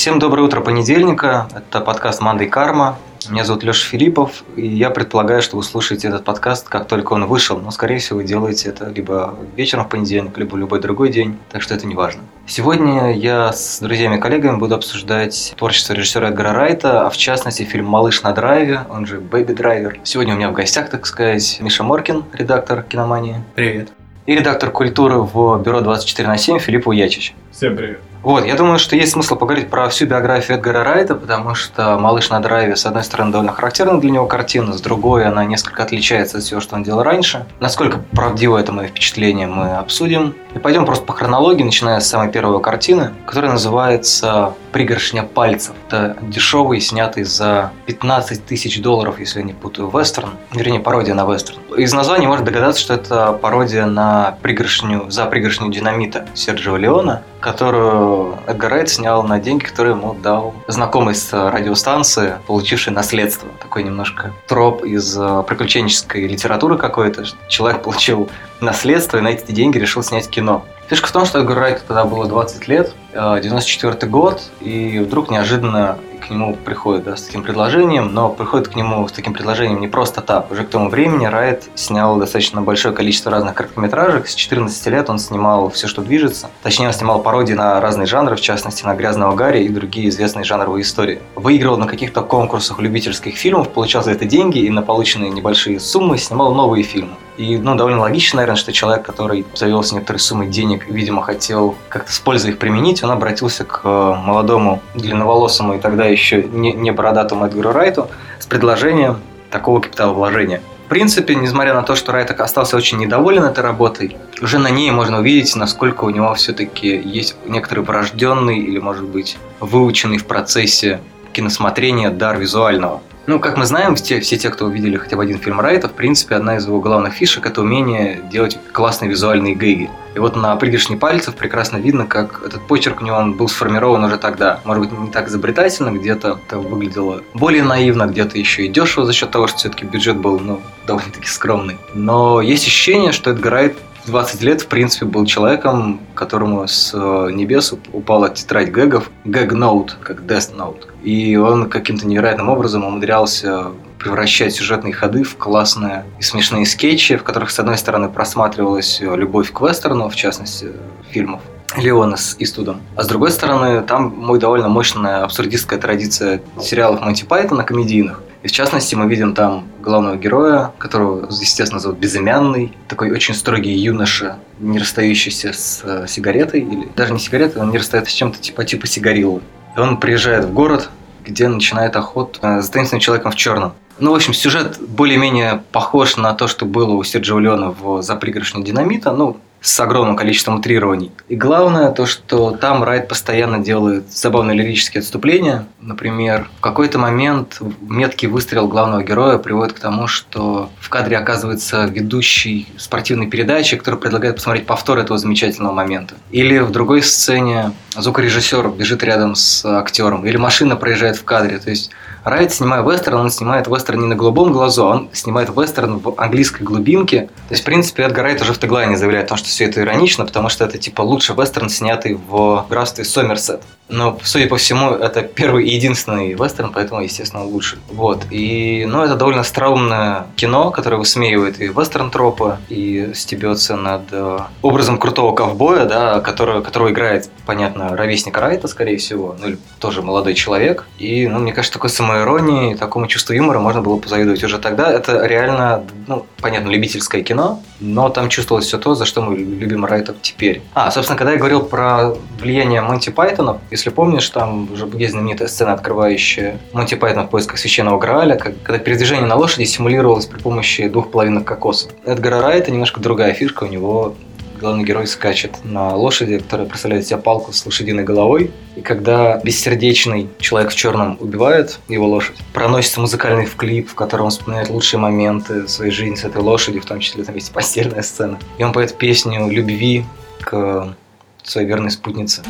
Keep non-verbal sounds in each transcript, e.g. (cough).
Всем доброе утро понедельника. Это подкаст «Мандай Карма». Меня зовут Леша Филиппов, и я предполагаю, что вы слушаете этот подкаст, как только он вышел, но, скорее всего, вы делаете это либо вечером в понедельник, либо любой другой день, так что это не важно. Сегодня я с друзьями и коллегами буду обсуждать творчество режиссера Эдгара Райта, а в частности фильм «Малыш на драйве», он же «Бэби Драйвер». Сегодня у меня в гостях, так сказать, Миша Моркин, редактор киномании. Привет. И редактор культуры в бюро 24 на 7 Филипп Уячич. Всем привет. Вот, я думаю, что есть смысл поговорить про всю биографию Эдгара Райта, потому что «Малыш на драйве», с одной стороны, довольно характерна для него картина, с другой она несколько отличается от всего, что он делал раньше. Насколько правдиво это мое впечатление, мы обсудим. И пойдем просто по хронологии, начиная с самой первой картины, которая называется «Пригоршня пальцев». Это дешевый, снятый за 15 тысяч долларов, если я не путаю, вестерн. Вернее, пародия на вестерн. Из названия можно догадаться, что это пародия на пригоршню, за пригоршню динамита Серджио Леона, которую Эдгар Райт снял на деньги, которые ему дал знакомый с радиостанции, получивший наследство. Такой немножко троп из э, приключенческой литературы какой-то. Человек получил наследство и на эти деньги решил снять кино. Фишка в том, что Эдгару Райту тогда было 20 лет, 94 э, год, и вдруг неожиданно к нему приходит да, с таким предложением, но приходит к нему с таким предложением не просто так. Уже к тому времени Райт снял достаточно большое количество разных короткометражек. С 14 лет он снимал все, что движется. Точнее, он снимал пародии на разные жанры, в частности, на «Грязного Гарри» и другие известные жанровые истории. Выигрывал на каких-то конкурсах любительских фильмов, получал за это деньги и на полученные небольшие суммы снимал новые фильмы. И, ну, довольно логично, наверное, что человек, который завелся некоторые суммы денег, видимо, хотел как-то с пользой их применить, он обратился к э, молодому, длинноволосому и тогда еще не, не бородатому Эдгару Райту с предложением такого капиталовложения. В принципе, несмотря на то, что Райт остался очень недоволен этой работой, уже на ней можно увидеть, насколько у него все-таки есть некоторый врожденный или, может быть, выученный в процессе киносмотрения дар визуального. Ну, как мы знаем, все, все те, кто увидели хотя бы один фильм Райта, в принципе, одна из его главных фишек – это умение делать классные визуальные гэги. И вот на пригоршне пальцев прекрасно видно, как этот почерк у него он был сформирован уже тогда. Может быть, не так изобретательно, где-то это выглядело более наивно, где-то еще и дешево за счет того, что все-таки бюджет был ну, довольно-таки скромный. Но есть ощущение, что Эдгар Райт 20 лет, в принципе, был человеком, которому с э, небес упала тетрадь гэгов, гэг-ноут, как Death Note. И он каким-то невероятным образом умудрялся превращать сюжетные ходы в классные и смешные скетчи, в которых, с одной стороны, просматривалась любовь к вестерну, в частности, фильмов, Леона с Истудом. А с другой стороны, там мой довольно мощная абсурдистская традиция сериалов Монти Пайтона комедийных. И в частности, мы видим там главного героя, которого, естественно, зовут Безымянный, такой очень строгий юноша, не расстающийся с э, сигаретой, или даже не сигаретой, он не расстается с чем-то типа, типа сигарилы. И он приезжает в город, где начинает охоту э, за таинственным человеком в черном. Ну, в общем, сюжет более-менее похож на то, что было у Серджио Леона в «За пригоршню динамита». Ну, с огромным количеством утрирований. И главное то, что там Райт постоянно делает забавные лирические отступления. Например, в какой-то момент меткий выстрел главного героя приводит к тому, что в кадре оказывается ведущий спортивной передачи, который предлагает посмотреть повтор этого замечательного момента. Или в другой сцене звукорежиссер бежит рядом с актером, или машина проезжает в кадре. То есть Райт, снимая вестерн, он снимает вестерн не на голубом глазу, а он снимает вестерн в английской глубинке. То есть, в принципе, Эдгар Райт уже в теглайне заявляет о том, что все это иронично, потому что это типа лучший вестерн, снятый в графстве Сомерсет. Но, судя по всему, это первый и единственный вестерн, поэтому, естественно, лучший. Вот. И, ну, это довольно странное кино, которое высмеивает и вестерн-тропы, и стебется над э, образом крутого ковбоя, да, который, которого играет, понятно, ровесник Райта, скорее всего, ну, или тоже молодой человек. И, ну, мне кажется, такой самоиронии, такому чувству юмора можно было позавидовать уже тогда. Это реально, ну, понятно, любительское кино, но там чувствовалось все то, за что мы любим Райта теперь. А, собственно, когда я говорил про влияние Монти Пайтона, если помнишь, там уже есть знаменитая сцена, открывающая Монти Пайтон в поисках священного Грааля, когда передвижение на лошади симулировалось при помощи двух половинок кокоса. Эдгара Райта немножко другая фишка, у него главный герой скачет на лошади, которая представляет себя палку с лошадиной головой. И когда бессердечный человек в черном убивает его лошадь, проносится музыкальный клип, в котором он вспоминает лучшие моменты своей жизни с этой лошадью, в том числе там есть постельная сцена. И он поет песню любви к своей верной спутнице.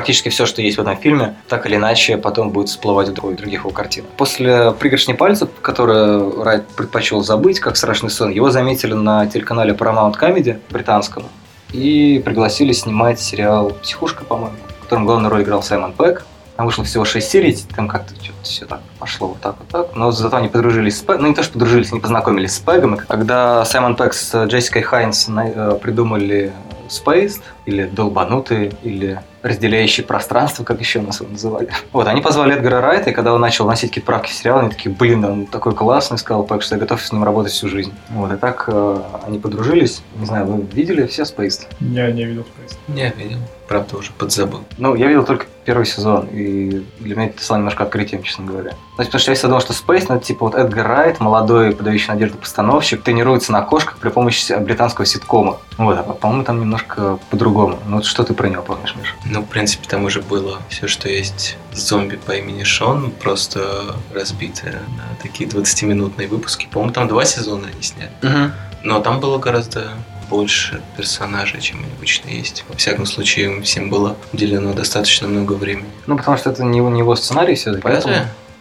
Практически все, что есть в этом фильме, так или иначе потом будет всплывать в других его картинах. После «Пригоршни пальцев», которую Райт предпочел забыть, как страшный сон, его заметили на телеканале Paramount Comedy британском. и пригласили снимать сериал «Психушка», по-моему, в котором главную роль играл Саймон Пэк. Там вышло всего 6 серий, там как-то что-то все так пошло вот так вот так. Но зато они подружились с Пегом, ну не то, что подружились, они познакомились с Пегом. И когда Саймон Пэг с Джессикой Хайнс э, придумали Spaced, или долбанутые, или разделяющие пространство, как еще нас его называли. Вот, они позвали Эдгара Райта, и когда он начал носить какие-то правки в сериал, они такие, блин, он такой классный, сказал Пэк, что я готов с ним работать всю жизнь. Вот, и так э, они подружились. Не знаю, вы видели все Spaced? Я не видел Spaced. Не видел. Правда, уже подзабыл. Ну, я видел только первый сезон, и для меня это стало немножко открытием, честно говоря. Ну, потому что я всегда думал, что Space, ну, это типа вот Эдгар Райт, молодой, подающий надежду постановщик, тренируется на кошках при помощи британского ситкома. Вот, а по-моему, там немножко по-другому. Ну, вот что ты про него помнишь, Миша? Ну, в принципе, там уже было все, что есть зомби по имени Шон, просто разбитое на такие 20-минутные выпуски. По-моему, там два сезона они сняли. Угу. Но там было гораздо больше персонажей, чем обычно есть. Во всяком случае, им всем было уделено достаточно много времени. Ну, потому что это не его, сценарий все-таки. Поэтому...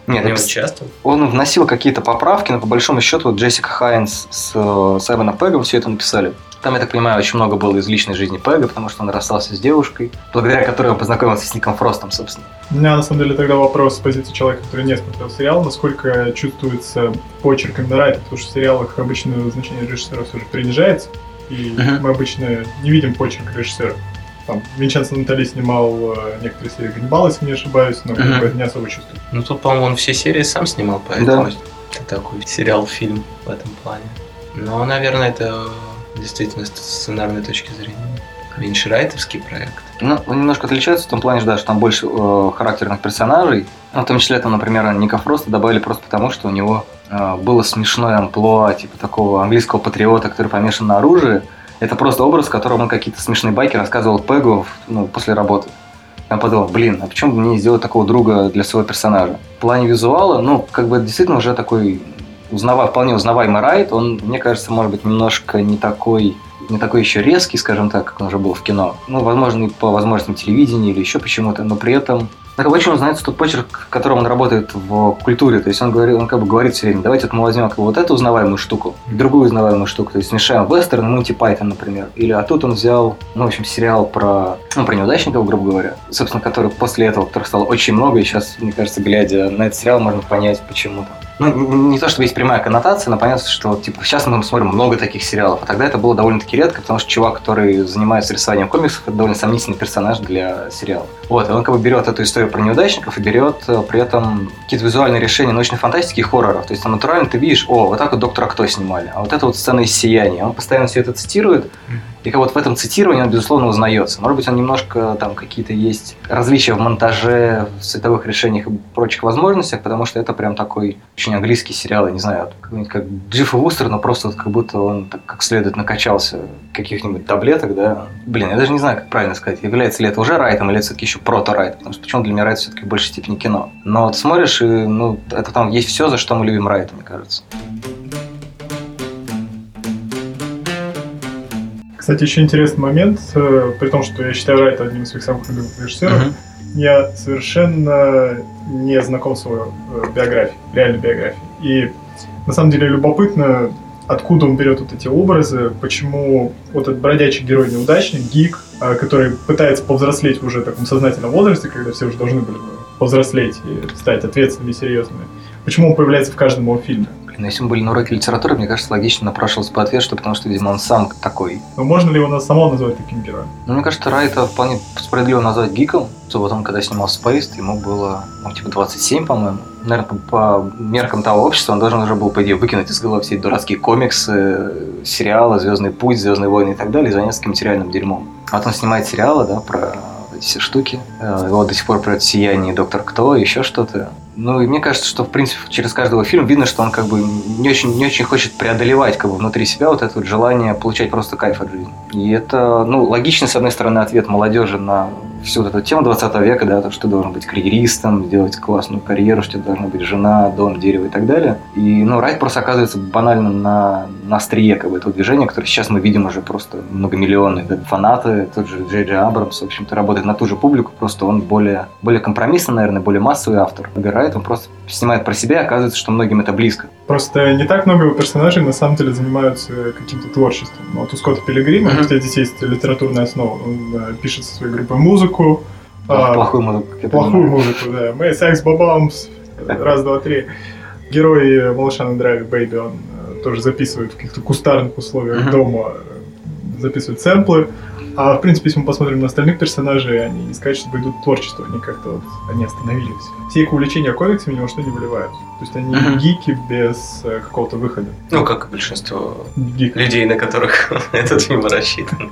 Нет, не участвовал. он вносил какие-то поправки, но по большому счету вот Джессика Хайнс с э, Саймоном Пегом все это написали. Там, я так понимаю, очень много было из личной жизни Пега, потому что он расстался с девушкой, благодаря которой он познакомился с Ником Фростом, собственно. У меня на самом деле тогда вопрос с позиции человека, который не смотрел сериал, насколько чувствуется почерк именно Райта, потому что в сериалах обычно значение режиссера все же принижается, и Мгм. мы обычно не видим почерк режиссера. Там Винченцо Натали снимал э, некоторые серии Ганнибала, если не ошибаюсь, но как Мгм. бы это не особо чувствуется. Ну, тут, по-моему, он все серии сам снимал, поэтому Да. это такой сериал-фильм в этом плане. Но, наверное, это действительно с сценарной точки зрения Винчрайтовский проект. Ну, он немножко отличается в том плане, да, что там больше э, характерных персонажей. Ну, в том числе, там, например, Ника Фроста добавили просто потому, что у него было смешное амплуа, типа такого английского патриота, который помешан на оружии. Это просто образ, в котором он какие-то смешные байки рассказывал Пегу ну, после работы. Я подумал, блин, а почему бы мне не сделать такого друга для своего персонажа? В плане визуала, ну, как бы действительно уже такой узнава, вполне узнаваемый Райт, он, мне кажется, может быть, немножко не такой не такой еще резкий, скажем так, как он уже был в кино. Ну, возможно, и по возможностям телевидения или еще почему-то, но при этом так очень узнается тот почерк, в котором он работает в культуре. То есть он говорит, он как бы говорит все время, давайте мы возьмем вот эту узнаваемую штуку, другую узнаваемую штуку. То есть смешаем вестерн и Монти например. Или а тут он взял, ну, в общем, сериал про, ну, про неудачников, грубо говоря. Собственно, который после этого, которых стало очень много, и сейчас, мне кажется, глядя на этот сериал, можно понять, почему там. Ну, не то, чтобы есть прямая коннотация, но понятно, что типа сейчас мы смотрим много таких сериалов, а тогда это было довольно-таки редко, потому что чувак, который занимается рисованием комиксов, это довольно сомнительный персонаж для сериала. Вот, и он как бы берет эту историю про неудачников и берет э, при этом какие-то визуальные решения научной фантастики и хорроров. То есть там натурально ты видишь, о, вот так вот Доктора Кто снимали, а вот это вот сцена из «Сияния». Он постоянно все это цитирует, и как вот в этом цитировании он, безусловно, узнается. Может быть, он немножко там какие-то есть различия в монтаже, в цветовых решениях и прочих возможностях, потому что это прям такой очень английский сериал, я не знаю, какой-нибудь как Джифф и Вустер, но просто вот как будто он так как следует накачался каких-нибудь таблеток, да. Блин, я даже не знаю, как правильно сказать, является ли это уже райтом или это все-таки еще прото-райт, потому что почему для меня райт все-таки в большей степени кино. Но вот смотришь, и ну, это там есть все, за что мы любим райт, мне кажется. Кстати, еще интересный момент, э, при том, что я считаю Райта одним из своих самых любимых режиссеров, Мгм. я совершенно не знаком с его э, биографией, реальной биографией. И на самом деле любопытно, откуда он берет вот эти образы, почему вот этот бродячий герой неудачник, гик, э, который пытается повзрослеть в уже таком сознательном возрасте, когда все уже должны были бы повзрослеть и стать ответственными и серьезными. Почему он появляется в каждом его фильме? Блин, если мы были на уроке литературы, мне кажется, логично напрашивался бы ответ, что потому что, видимо, он сам такой. Но можно ли его самого назвать таким героем? Ну, мне кажется, Райта вполне справедливо назвать гиком. То вот он, когда снимал Space, ему было, ну, типа 27, по-моему. Наверное, по, меркам того общества он должен уже был, по идее, выкинуть из головы все эти дурацкие комиксы, сериалы, Звездный путь, Звездные войны и так далее, и заняться каким-то реальным дерьмом. А вот он снимает сериалы, да, про эти все штуки. Э, Его до сих пор про «Сияние», «Доктор Кто», еще что-то. Ну, и мне кажется, что, в принципе, через каждого фильма видно, что он как бы не очень, не очень хочет преодолевать как бы внутри себя вот это вот желание получать просто кайф от жизни. И это, ну, логичный, с одной стороны, ответ молодежи на всю вот эту тему 20 века, да, то, что ты должен быть карьеристом, сделать классную карьеру, что у тебя должна быть жена, дом, дерево и так далее. И, ну, Райт просто оказывается банально на, на острие как бы, этого движения, которое сейчас мы видим уже просто многомиллионные да, фанаты. Тот же Джей Джей Абрамс, в общем-то, работает на ту же публику, просто он более, более компромиссный, наверное, более массовый автор. Выбирает, он просто снимает про себя, и оказывается, что многим это близко. Просто не так много его персонажей на самом деле занимаются каким-то творчеством. Ну, вот у Скотта Пилигрима, Мгм. где здесь есть литературная основа, он э, пишет со своей группой музыку, а, Плохую музыку, плохую понимаю. музыку, да. Мы секс бабамс, (laughs) раз, два, три. Герой «Малыша на драйве» Бэйби, он э, тоже записывает в каких-то кустарных условиях Мгм. дома, э, записывает сэмплы. А в принципе, если мы посмотрим на остальных персонажей, они не сказать, чтобы идут творчество, они как-то вот, они остановились. Все их увлечения комиксами ни во что не выливают. То есть они Мгм. гики без э, какого-то выхода. Ну, как и большинство Гик. людей, на которых (laughs) этот фильм рассчитан.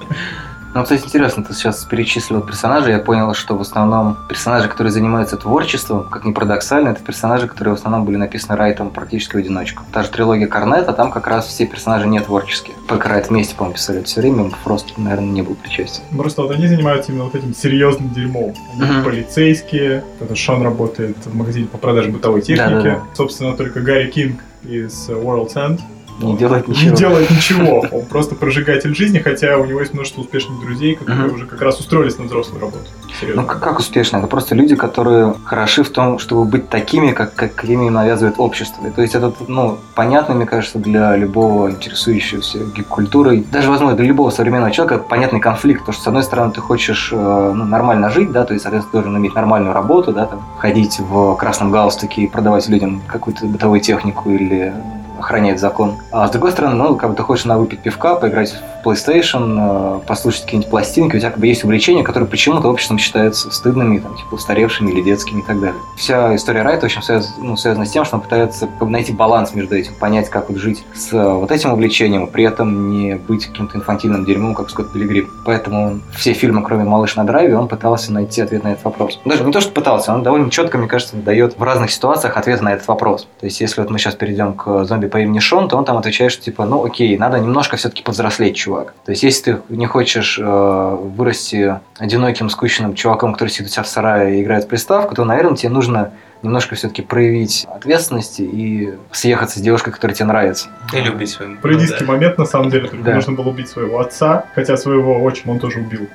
Ну, кстати, интересно, ты сейчас перечислил персонажей, я понял, что в основном персонажи, которые занимаются творчеством, как ни парадоксально, это персонажи, которые в основном были написаны Райтом практически в одиночку. Та же трилогия Корнета, там как раз все персонажи не творческие. Только Райт вместе, по-моему, писали все время, Фрост, наверное, не был причастен. Просто вот они занимаются именно вот этим серьезным дерьмом. Они Мгм. полицейские. Это Шон работает в магазине по продаже бытовой техники. Да-да-да. Собственно, только Гарри Кинг из World's End Не делает не ничего. делает ничего. (laughs) Он просто прожигатель жизни, хотя у него есть множество успешных друзей, которые уже как раз устроились на взрослую работу. Ну, Серьезно. как, как успешно? Это просто люди, которые хороши в том, чтобы быть такими, как, какими им навязывает общество. То есть это, ну, понятно, мне кажется, для любого интересующегося гик-культурой, даже, возможно, для любого современного человека, понятный конфликт, потому что, с одной стороны, ты хочешь э, ну, нормально жить, да, то есть, соответственно, должен иметь нормальную работу, да, там, ходить в красном галстуке и продавать людям какую-то бытовую технику или охранять закон. А с другой стороны, ну, как бы ты хочешь на выпить пивка, поиграть PlayStation, э, послушать какие-нибудь пластинки, у тебя как бы есть увлечения, которые почему-то обществом считаются стыдными, там, типа, устаревшими или детскими и так далее. Вся история Райта, общем, связ- ну, связана с тем, что он пытается как бы, найти баланс между этим, понять, как вот жить с э, вот этим увлечением, при этом не быть каким-то инфантильным дерьмом, как Скотт Пилигрим. Поэтому все фильмы, кроме «Малыш на драйве», он пытался найти ответ на этот вопрос. Даже не то, что пытался, он довольно четко, мне кажется, дает в разных ситуациях ответ на этот вопрос. То есть, если вот мы сейчас перейдем к зомби по имени Шон, то он там отвечает, что типа, ну окей, надо немножко все-таки повзрослеть, чувак. То есть, если ты не хочешь э, вырасти одиноким, скучным чуваком, который сидит у тебя в сарае и играет в приставку, то, наверное, тебе нужно немножко все-таки проявить ответственности и съехаться с девушкой, которая тебе нравится. И любить свою Про индийский момент, на самом деле, только Да. нужно было убить своего отца, хотя своего отчима он тоже убил.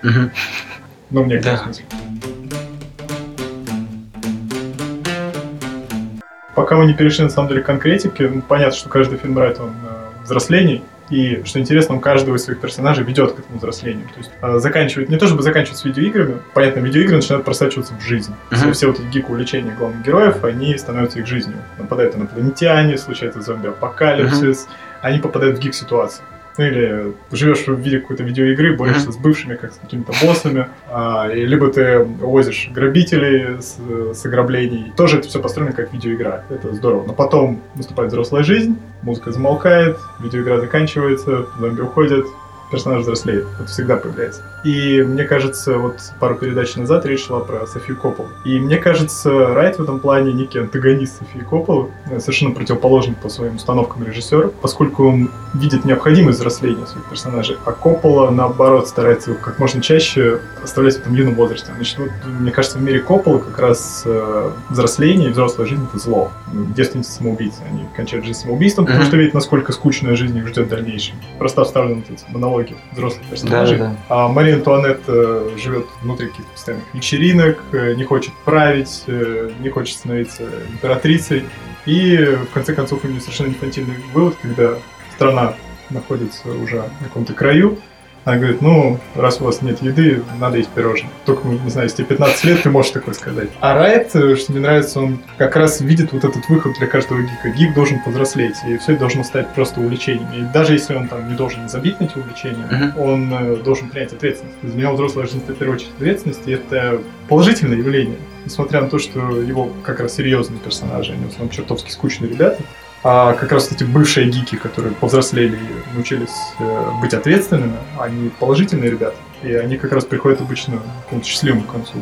Ну, в некотором Да. смысле. Пока мы не перешли, на самом деле, к конкретике, ну, понятно, что каждый фильм Райта, он э, взрослений, и, что интересно, он каждого из своих персонажей ведет к этому взрослению. То есть э, заканчивает, не то чтобы заканчивать с видеоиграми, понятно, видеоигры начинают просачиваться в жизнь. Все, Мгм. все вот эти гик-увлечения главных героев, они становятся их жизнью. Нападают инопланетяне, случается зомби-апокалипсис, они попадают в гик-ситуации. Ну или живешь в виде какой-то видеоигры, борешься с бывшими, как с какими-то боссами, а, и либо ты возишь грабителей с, с ограблений. Тоже это все построено как видеоигра. Это здорово. Но потом наступает взрослая жизнь, музыка замолкает, видеоигра заканчивается, зомби уходят, персонаж взрослеет. Это всегда появляется. И мне кажется, вот пару передач назад речь шла про Софию Копполу. И мне кажется, Райт в этом плане некий антагонист Софии Копполы, э, совершенно противоположный по своим установкам режиссер, поскольку он видит необходимость взросления своих персонажей, а Коппола, наоборот, старается их как можно чаще оставлять в этом юном возрасте. Значит, вот, мне кажется, в мире Копполы как раз э, взросление и взрослая жизнь — это зло. Девственницы самоубийцы, они кончают жизнь самоубийством, потому что видят, насколько скучная жизнь их ждет в дальнейшем. Просто вставлены вот эти монологи взрослых персонажей. Да-да-да. А Мария Антуанетт э, живет внутри каких-то постоянных вечеринок, э, не хочет править, э, не хочет становиться императрицей. И в конце концов у нее совершенно инфантильный вывод, когда страна находится уже на каком-то краю, она говорит, ну, раз у вас нет еды, надо есть пирожные. Только, не знаю, если тебе 15 лет, ты можешь такое сказать. А Райт, э, что мне нравится, он как раз видит вот этот выход для каждого гика. Гик должен повзрослеть, и все это должно стать просто увлечением. И даже если он там не должен забить на эти увлечения, Мгм. он э, должен принять ответственность. Для меня взрослая жизнь это в первую очередь ответственность, и это положительное явление. Несмотря на то, что его как раз серьезные персонажи, они в основном чертовски скучные ребята, а как раз эти бывшие гики, которые повзрослели и научились э, быть ответственными, они положительные ребята. И они как раз приходят обычно к счастливому концу.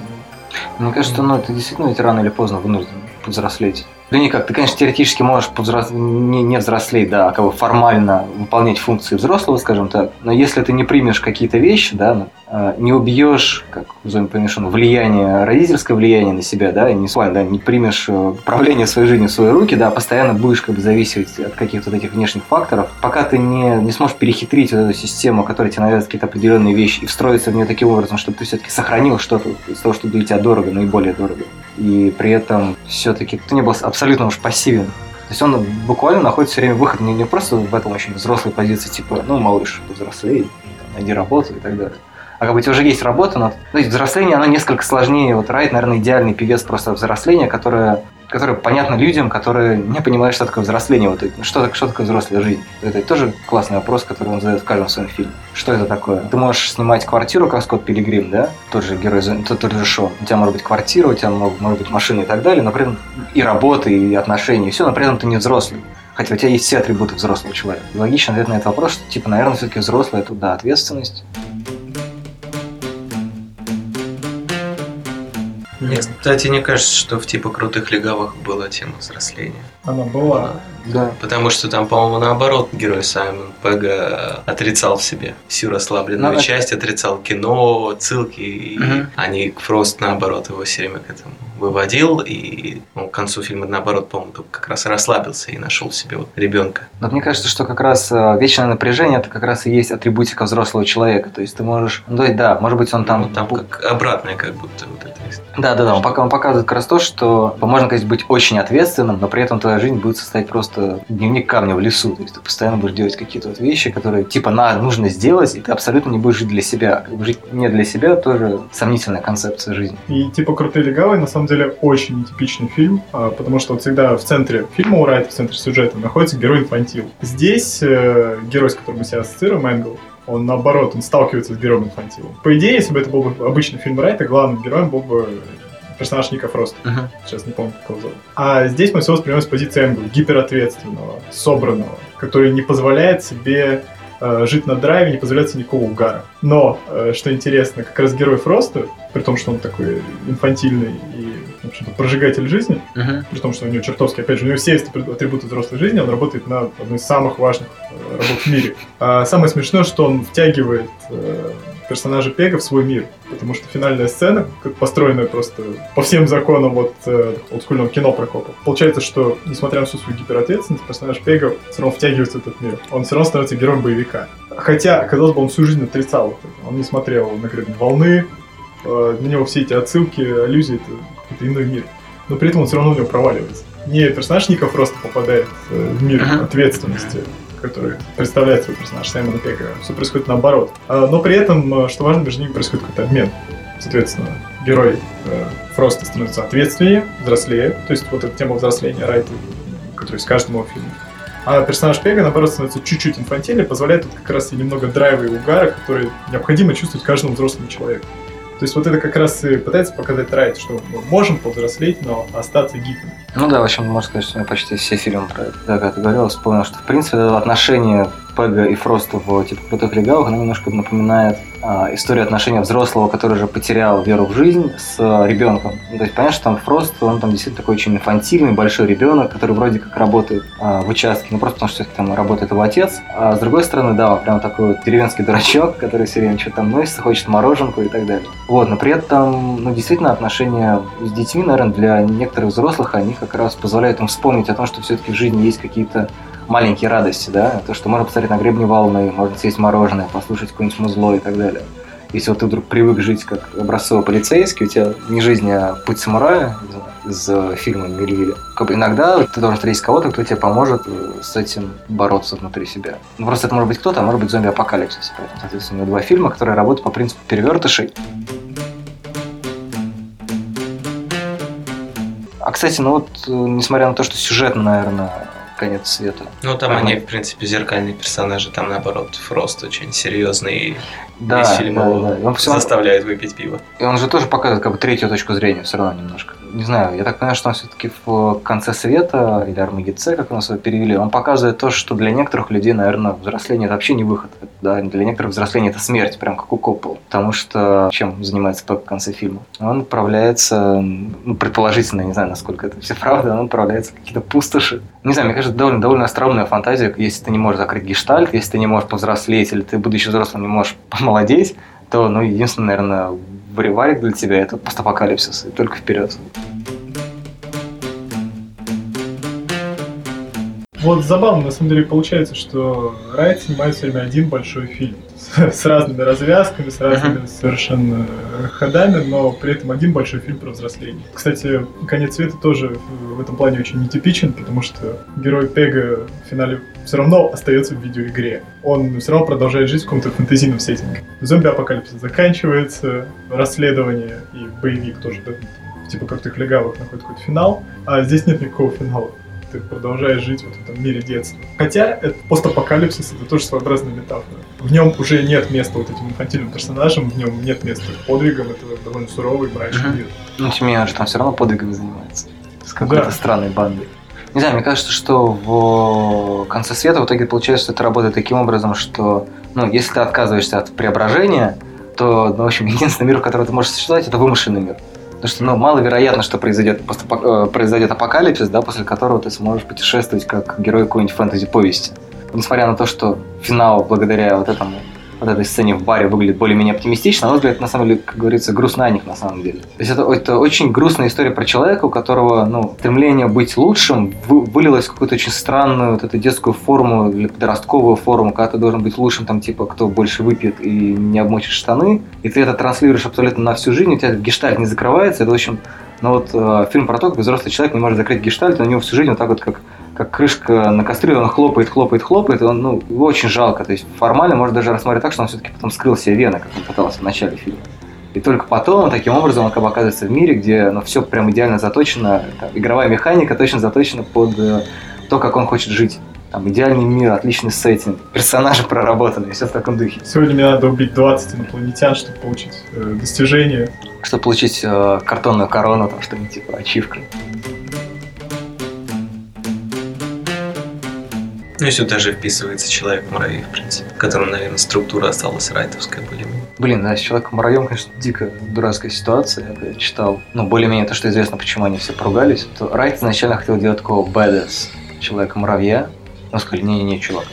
Мне кажется, ну, это действительно ведь рано или поздно вынужден повзрослеть. Да никак, ты, конечно, теоретически можешь повзрос... не, не взрослеть, да, а как бы формально выполнять функции взрослого, скажем так, но если ты не примешь какие-то вещи, да, э, не убьешь, как в зоне помешан, влияние, родительское влияние на себя, да, и не, да, не примешь э, управление своей жизнью в свои руки, да, постоянно будешь как бы зависеть от каких-то этих внешних факторов, пока ты не, не сможешь перехитрить вот эту систему, которая тебе навязывает какие-то определенные вещи, и встроиться в нее таким образом, чтобы ты все-таки сохранил что-то из того, что для тебя дорого, наиболее дорого. И при этом все-таки ты не был абсолютно уж пассивен. То есть он буквально находит все время выход не, не просто в этом очень взрослой позиции, типа, ну, малыш, взрослей, найди работу и так далее. А как бы у тебя уже есть работа, но то есть взросление, оно несколько сложнее. Вот Райт, наверное, идеальный певец просто взросления, которое которое понятно людям, которые не понимают, что такое взросление. Вот, что, что такое взрослая жизнь? Это тоже классный вопрос, который он задает в каждом своем фильме. Что это такое? Ты можешь снимать квартиру, как Скотт Пилигрим, да? Тот же герой, тот, тот же шоу. У тебя может быть квартира, у тебя может, быть машина и так далее, но при этом и работа, и отношения, и все, но при этом ты не взрослый. Хотя у тебя есть все атрибуты взрослого человека. Логичный ответ на этот вопрос, что, типа, наверное, все-таки взрослый – это, да, ответственность, Мне, кстати, не кажется, что в типа крутых легавых была тема взросления. Она была. Да. Потому что там, по-моему, наоборот, герой Саймон Пега отрицал в себе всю расслабленную Ну, часть, отрицал кино, ссылки, и Мгм. они Фрост, наоборот, его все время к этому выводил, и ну, к концу фильма, наоборот, по-моему, только как раз расслабился и нашел себе вот ребенка. Но мне кажется, что как раз э, вечное напряжение это как раз и есть атрибутика взрослого человека. То есть ты можешь. Ну, да, может быть, он там. Ну, там как обратное, как будто вот это. есть. Да, да, да. Он, пока, он показывает как раз то, что можно, конечно, быть очень ответственным, но при этом твоя жизнь будет состоять просто дневник камня в лесу. То есть ты постоянно будешь делать какие-то вот вещи, которые типа на нужно сделать, и ты абсолютно не будешь жить для себя. Жить не для себя тоже сомнительная концепция жизни. И типа «Крутые легавые» на самом деле очень нетипичный фильм, а, потому что вот всегда в центре фильма у Райта, в центре сюжета находится герой-инфантил. Здесь э, герой, с которым мы себя ассоциируем, Энгл, он наоборот, он сталкивается с героем инфантилом. По идее, если бы это был бы обычный фильм Райта, главным героем был бы персонаж Ника Фроста. Сейчас не помню, как его зовут. А здесь мы все воспринимаем с позиции Энгла, гиперответственного, собранного, который не позволяет себе э, жить на драйве, не позволяет себе никакого угара. Но, э, что интересно, как раз герой Фроста, при том, что он такой инфантильный и, общем-то, прожигатель жизни, при том, что у него чертовски, опять же, у него все есть атрибуты взрослой жизни, он работает на одной из самых важных э, работ в мире. А самое смешное, что он втягивает э, персонажа Пега в свой мир, потому что финальная сцена, как построенная просто по всем законам вот э, олдскульного кино Прокопа, получается, что, несмотря на всю свою гиперответственность, персонаж Пега все равно втягивается в этот мир. Он все равно становится героем боевика. Хотя, казалось бы, он всю жизнь отрицал это. Он не смотрел на гребень волны, э, для него все эти отсылки, аллюзии, это какой-то иной мир. Но при этом он все равно в него проваливается. Не персонаж Ника просто попадает э, в мир Ага. ответственности, который представляет свой персонаж Саймона Пека. Все происходит наоборот. А, Но при этом, э, что важно, между ними происходит какой-то обмен. Соответственно, герой э, Фроста становится ответственнее, взрослее. То есть вот эта тема взросления Райта, который есть в каждом его фильме. А персонаж Пега, наоборот, становится чуть-чуть инфантильнее, позволяет тут как раз и немного драйва и угара, который необходимо чувствовать каждому взрослому человеку. То есть вот это как раз и пытается показать Райт, что мы можем повзрослеть, но остаться гибкими. Ну да, в общем, можно сказать, что я почти все фильмы про это, да, как ты говорил, вспомнил, что в принципе это отношение Пега и Фроста в типа крутых легавых, оно немножко напоминает а, историю отношения взрослого, который уже потерял веру в жизнь с а, ребенком. Ну, то есть понятно, что там Фрост, он там действительно такой очень инфантильный, большой ребенок, который вроде как работает а, в участке, ну просто потому что там работает его отец. А с другой стороны, да, он прям такой вот деревенский дурачок, который все время что-то там носится, хочет мороженку и так далее. Вот, но при этом, ну, действительно, отношения с детьми, наверное, для некоторых взрослых, они как раз позволяют им вспомнить о том, что все-таки в жизни есть какие-то маленькие радости, да, то, что можно посмотреть на гребни волны, можно съесть мороженое, послушать какое-нибудь музло и так далее. Если вот ты вдруг привык жить как образцовый полицейский, у тебя не жизнь, а путь самурая из, из фильма Мельвиля. Как бы иногда ты должен встретить кого-то, кто тебе поможет э, с этим бороться внутри себя. Ну, просто это может быть кто-то, а может быть зомби-апокалипсис. Поэтому, соответственно, два фильма, которые работают по принципу перевертышей. А, кстати, ну вот, э, несмотря на то, что сюжетно, наверное, конец света. Ну, там Ага. они, в принципе, зеркальные персонажи, там, наоборот, Фрост очень серьезный. Да, Весь фильм да, да. Он, всё- заставляет выпить пиво. и он же тоже показывает как бы третью точку зрения все равно немножко. Не знаю, я так понимаю, что он все-таки в конце света, или Армагедце, как у нас его перевели, он показывает то, что для некоторых людей, наверное, взросление это вообще не выход. Да? Для некоторых взросление это смерть, прям как у Коппола. Потому что чем занимается тот в конце фильма? Он отправляется, ну, предположительно, не знаю, насколько это все правда, он отправляется в какие-то пустоши. Не знаю, мне кажется, довольно, довольно остроумная фантазия, если ты не можешь закрыть гештальт, если ты не можешь повзрослеть, или ты, будучи взрослым, не можешь (laughs) помолодеть, то, ну, единственное, наверное, варик для тебя это постапокалипсис, и только вперед. Вот забавно, на самом деле, получается, что Райт снимает все время один большой фильм. С, с разными развязками, с разными совершенно э, ходами, но при этом один большой фильм про взросление. Кстати, «Конец света» тоже в этом плане очень нетипичен, потому что герой Пега в финале все равно остается в видеоигре. Он все равно продолжает жить в каком-то фэнтезийном сеттинге. Зомби-апокалипсис заканчивается, расследование и боевик тоже, да, типа крутых легавых находит какой-то финал, а здесь нет никакого финала ты продолжаешь жить вот в этом мире детства. Хотя это постапокалипсис, это тоже своеобразная метафора. В нем уже нет места вот этим инфантильным персонажам, в нем нет места подвигам, это довольно суровый, мрачный мир. Ну, тем не менее, он же там все равно подвигами занимается. С какой-то Да. странной бандой. Не знаю, мне кажется, что в конце света в итоге получается, что это работает таким образом, что, ну, если ты отказываешься от преображения, то, ну, в общем, единственный мир, в котором ты можешь существовать, это вымышленный мир. Потому что, ну, маловероятно, что произойдет, э, произойдет апокалипсис, да, после которого ты сможешь путешествовать как герой какой-нибудь фэнтези-повести. Несмотря на то, что финал, благодаря вот этому вот этой сцене в баре выглядит более-менее оптимистично, на мой взгляд, на самом деле, как говорится, грустнаник на самом деле. То есть это, это очень грустная история про человека, у которого ну, стремление быть лучшим вы- вылилось в какую-то очень странную вот эту детскую форму или подростковую форму, когда ты должен быть лучшим, там, типа, кто больше выпьет и не обмочит штаны, и ты это транслируешь абсолютно на всю жизнь, у тебя гештальт не закрывается, это, в общем, ну вот э, фильм про то, как взрослый человек не может закрыть гештальт, у него всю жизнь вот так вот, как как крышка на костре, он хлопает, хлопает, хлопает, и он, ну, его очень жалко. То есть формально можно даже рассмотреть так, что он все-таки потом скрыл себе вены, как он пытался в начале фильма. И только потом, таким образом, он как бы оказывается в мире, где ну, все прям идеально заточено, там, игровая механика точно заточена под э, то, как он хочет жить. Там идеальный мир, отличный сеттинг, персонажи проработаны, все в таком духе. Сегодня мне надо убить 20 инопланетян, чтобы получить э, достижение. Чтобы получить э, картонную корону, там что-нибудь типа ачивка. Ну и сюда же вписывается Человек-муравей, в принципе, в котором, наверное, структура осталась райтовская более-менее. Блин, да, с Человеком-муравьем, конечно, дико дурацкая ситуация. Я когда читал, ну, более-менее то, что известно, почему они все поругались. То Райт изначально хотел делать такого badass Человека-муравья. Ну, сказали, не-не-не, чувак,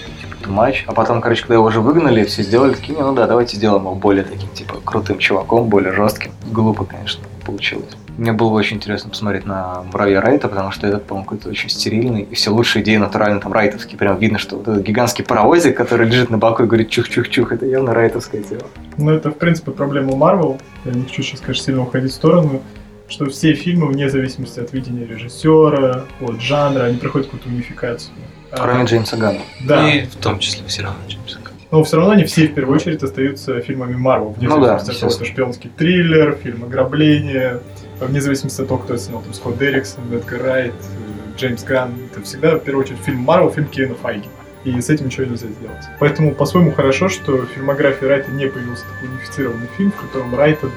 much. А потом, короче, когда его уже выгнали, все сделали такие, ну да, давайте сделаем его более таким, типа, крутым чуваком, более жестким. Глупо, конечно, получилось. Мне было бы очень интересно посмотреть на муравья Райта, потому что этот, по-моему, какой-то очень стерильный, и все лучшие идеи натурально там райтовские. Прям видно, что вот этот гигантский паровозик, который лежит на боку и говорит чух-чух-чух, это явно райтовское дело. Но это, в принципе, проблема Marvel. Я не хочу сейчас, конечно, сильно уходить в сторону. Что все фильмы, вне зависимости от видения режиссера, от жанра, они проходят какую-то унификацию. А, Кроме Джеймса Ганна. Да. И в том числе все равно Джеймс Ганн. Но все равно они все в первую очередь остаются фильмами Марвел. Вне Ну да, зависимости от того, это шпионский триллер, фильм ограбление, вне зависимости от того, кто снял там Скотт Дерриксон, Эдгар Райт, э, Джеймс Ганн. Это всегда в первую очередь фильм Марвел, фильм Кевина Файги. И с этим ничего нельзя сделать. Поэтому, по-своему, хорошо, что в фильмографии Райта не появился такой унифицированный фильм, в котором Райта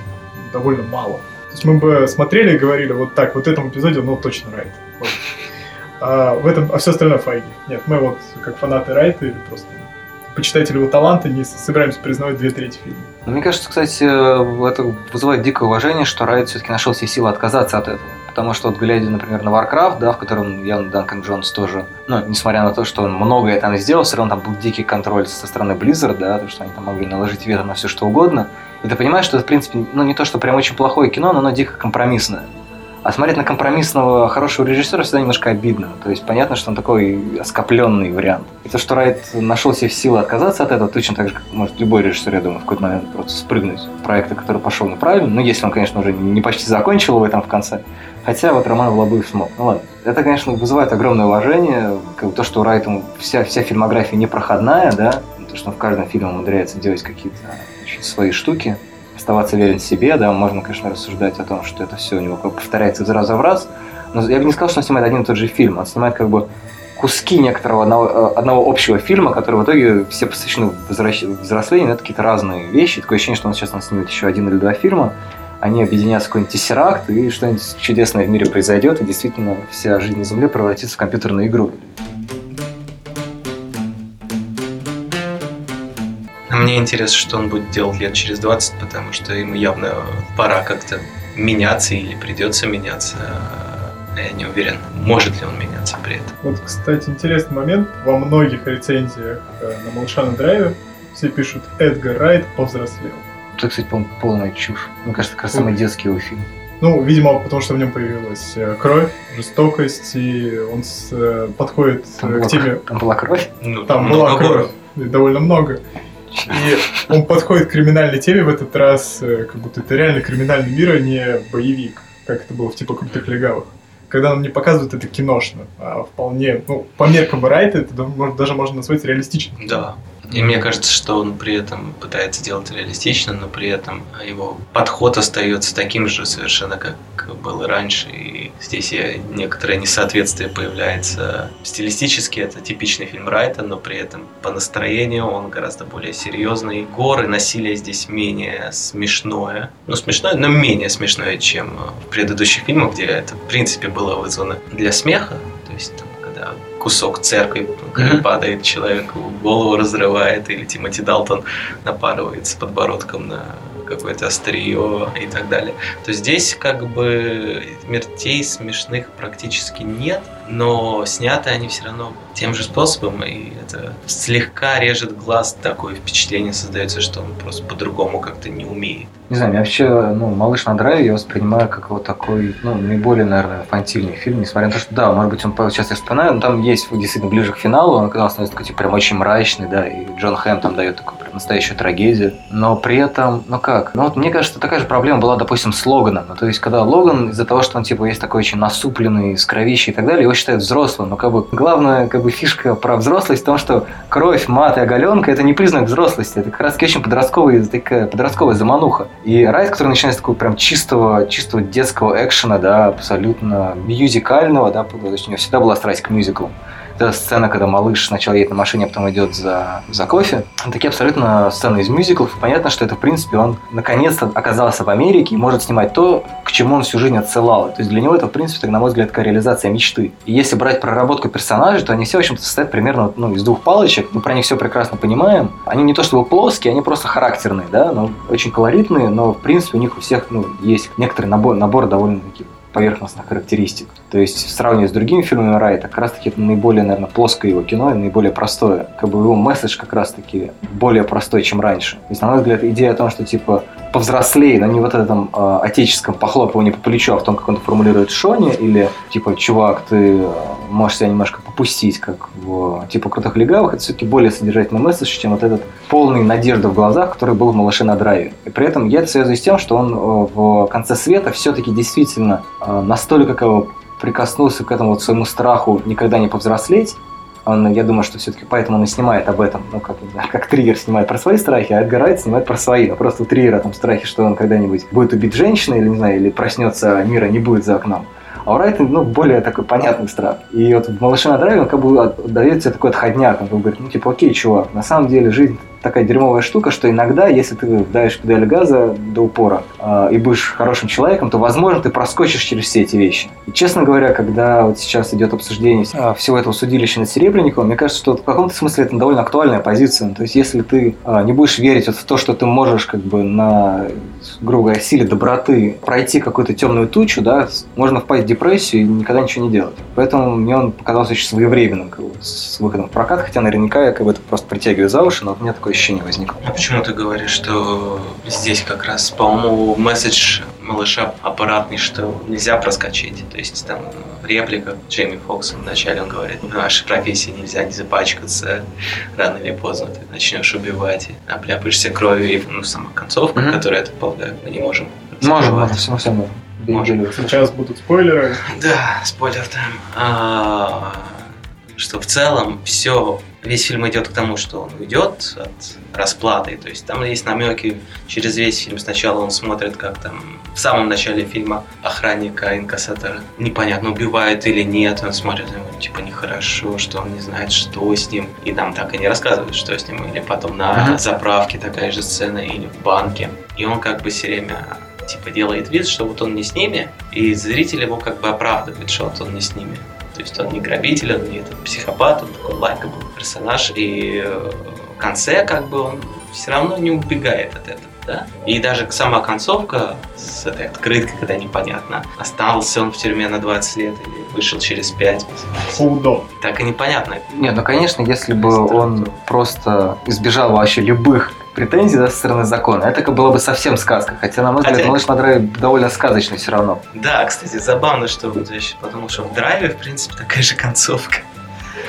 довольно мало. То есть мы бы смотрели и говорили, вот так, вот в этом эпизоде, ну, точно Райт. Вот. А в этом, а все остальное Файги. Нет, мы вот, как фанаты Райта или просто почитатели его таланта, не собираемся признавать две трети фильма. Но мне кажется, кстати, это вызывает дикое уважение, что Райт все-таки нашел себе силы отказаться от этого. Потому что вот глядя, например, на Warcraft, да, в котором явно Данкан Джонс тоже, ну, несмотря на то, что он многое там сделал, все равно там был дикий контроль со стороны Blizzard, да, то, что они там могли наложить вето на все что угодно. И ты понимаешь, что это, в принципе, ну, не то, что прям очень плохое кино, но оно дико компромиссное. А смотреть на компромиссного хорошего режиссера всегда немножко обидно. То есть понятно, что он такой оскопленный вариант. И то, что Райт нашел себе силы отказаться от этого, точно так же, как может любой режиссер, я думаю, в какой-то момент просто спрыгнуть в проекта, который пошел неправильно. Ну, если он, конечно, уже не почти закончил его там в конце. Хотя вот Роман Волобуев смог. Ну ладно. Это, конечно, вызывает огромное уважение. Как бы то, что у Райта вся, вся фильмография непроходная, да, то, что он в каждом фильме умудряется делать какие-то свои штуки оставаться верен себе, да, можно, конечно, рассуждать о том, что это все у него как повторяется из раза в раз, но я бы не сказал, что он снимает один и тот же фильм, он снимает как бы куски некоторого одного, э, одного общего фильма, который в итоге все посвящены взрослению, это какие-то разные вещи. Такое ощущение, что он сейчас нас снимет еще один или два фильма, они объединятся в какой-нибудь тессеракт, и что-нибудь чудесное в мире произойдет, и действительно вся жизнь на Земле превратится в компьютерную игру. Мне интересно, что он будет делать лет через 20, потому что ему явно пора как-то меняться или придется меняться. Я не уверен, может ли он меняться при этом. Вот, кстати, интересный момент. Во многих рецензиях э, на «Малыша на драйве» все пишут «Эдгар Райт повзрослел». Это, кстати, по полная чушь. Мне кажется, как раз самый детский его фильм. Ну, видимо, потому что в нем появилась э, кровь, жестокость, и он с, э, подходит там к была, теме... Там была кровь? Ну, там была кровь, довольно много. И он подходит к криминальной теме в этот раз, как будто это реально криминальный мир, а не боевик, как это было в типа крутых легавых когда нам не показывают это киношно, а вполне, ну, по меркам Райта это даже можно назвать реалистичным. Да. И мне кажется, что он при этом пытается делать реалистично, но при этом его подход остается таким же совершенно, как был раньше. И здесь некоторое несоответствие появляется. Стилистически это типичный фильм Райта, но при этом по настроению он гораздо более серьезный. Горы, насилие здесь менее смешное. Ну, смешное, но менее смешное, чем в предыдущих фильмах, где это, в принципе, было вызвано для смеха. То есть там когда кусок церкви mm-hmm. падает человеку, голову разрывает, или Тимоти Далтон напарывается подбородком на какое-то острие и так далее. То здесь как бы смертей смешных практически нет, но сняты они все равно тем же способом, и это слегка режет глаз, такое впечатление создается, что он просто по-другому как-то не умеет. Не знаю, я вообще, ну, «Малыш на драйве» я воспринимаю как вот такой, ну, наиболее, наверное, фантильный фильм, несмотря на то, что, да, может быть, он сейчас я вспоминаю, но там есть действительно ближе к финалу, он когда становится такой, типа, прям очень мрачный, да, и Джон Хэм там дает прям настоящую трагедию, но при этом, ну как, ну вот мне кажется, такая же проблема была, допустим, с Логаном, ну, то есть, когда Логан из-за того, что он, типа, есть такой очень насупленный, с кровищей и так далее, его считают взрослым, но как бы главная, как бы, фишка про взрослость в том, что кровь, мат и оголенка – это не признак взрослости, это как раз очень подростковая, такая подростковая замануха. И Райт, который начинает с такого прям чистого, чистого детского экшена, да, абсолютно мюзикального, да, то есть у него всегда была страсть к мюзиклу та сцена, когда малыш сначала едет на машине, а потом идет за, за кофе. Такие абсолютно сцены из мюзиклов. Понятно, что это, в принципе, он наконец-то оказался в Америке и может снимать то, к чему он всю жизнь отсылал. То есть для него это, в принципе, на мой взгляд, такая реализация мечты. И если брать проработку персонажей, то они все, в общем-то, состоят примерно ну, из двух палочек. Мы про них все прекрасно понимаем. Они не то чтобы плоские, они просто характерные, да, но очень колоритные, но, в принципе, у них у всех ну, есть некоторый набор, набор довольно таких поверхностных характеристик. То есть, в сравнении с другими фильмами Райта, как раз таки это наиболее, наверное, плоское его кино, и наиболее простое. Как бы его месседж как раз таки более простой, чем раньше. То есть, на мой взгляд, идея о том, что, типа, повзрослее, но не вот этом э, отеческом похлопывании по плечу, а в том, как он формулирует Шоне, или, типа, чувак, ты можешь себя немножко попустить, как в, типа, крутых легавых, это все-таки более содержательный месседж, чем вот этот полный надежды в глазах, который был в «Малыше на драйве». И при этом я это связываю с тем, что он э, в конце света все-таки действительно э, настолько как прикоснулся к этому вот своему страху никогда не повзрослеть, он, я думаю, что все-таки поэтому он и снимает об этом, ну, как, как триггер снимает про свои страхи, а Эдгар Райт снимает про свои. Но просто у триггера там страхи, что он когда-нибудь будет убить женщину или, не знаю, или проснется, а мира не будет за окном. А у Райта, ну, более такой понятный страх. И вот в «Малыше на драйве» он как бы дает себе такой отходняк. Он говорит, ну, типа, окей, чувак, на самом деле жизнь такая дерьмовая штука, что иногда, если ты давишь педаль газа до упора э, и будешь хорошим человеком, то, возможно, ты проскочишь через все эти вещи. И, честно говоря, когда вот сейчас идет обсуждение э, всего этого судилища над Серебренниковым, мне кажется, что в каком-то смысле это довольно актуальная позиция. То есть, если ты э, не будешь верить вот в то, что ты можешь как бы на, грубо говоря, силе доброты пройти какую-то темную тучу, да, можно впасть в депрессию и никогда ничего не делать. Поэтому мне он показался очень своевременным как бы, с выходом в прокат, хотя наверняка я как бы это просто притягиваю за уши, но у меня такое такое ощущение возникло. А почему ты говоришь, что здесь как раз, по-моему, месседж малыша аппаратный, что нельзя проскочить. То есть там реплика Джейми Фокса вначале он говорит, в нашей профессии нельзя не запачкаться, рано или поздно ты начнешь убивать, обляпаешься кровью, и ну, сама концовка, mm-hmm. которую, я так полагаю, мы не можем Можем, можем, все, все можем. Можем. Сейчас будут спойлеры. Да, спойлер тайм. А, что в целом все весь фильм идет к тому, что он уйдет от расплаты. То есть там есть намеки через весь фильм. Сначала он смотрит, как там в самом начале фильма охранника инкассатора непонятно убивают или нет. Он смотрит, ему типа нехорошо, что он не знает, что с ним. И нам так и не рассказывают, что с ним. Или потом на заправке такая же сцена, или в банке. И он как бы все время типа делает вид, что вот он не с ними, и зритель его как бы оправдывает, что вот он не с ними. То есть он не грабитель, он не этот психопат, он такой лайкабл персонаж, и э, в конце как бы он все равно не убегает от этого. Да? И даже сама концовка с этой открыткой, когда непонятно, остался он в тюрьме на 20 лет или вышел через 5. Фудо. Так и непонятно. Нет, ну конечно, если бы он просто избежал вообще любых претензий да, со стороны закона, это было бы совсем сказка. Хотя, на мой взгляд, Хотя- малыш на драйве довольно сказочный все равно. Да, кстати, забавно, что вот я щас подумал, что в драйве, в принципе, такая же концовка.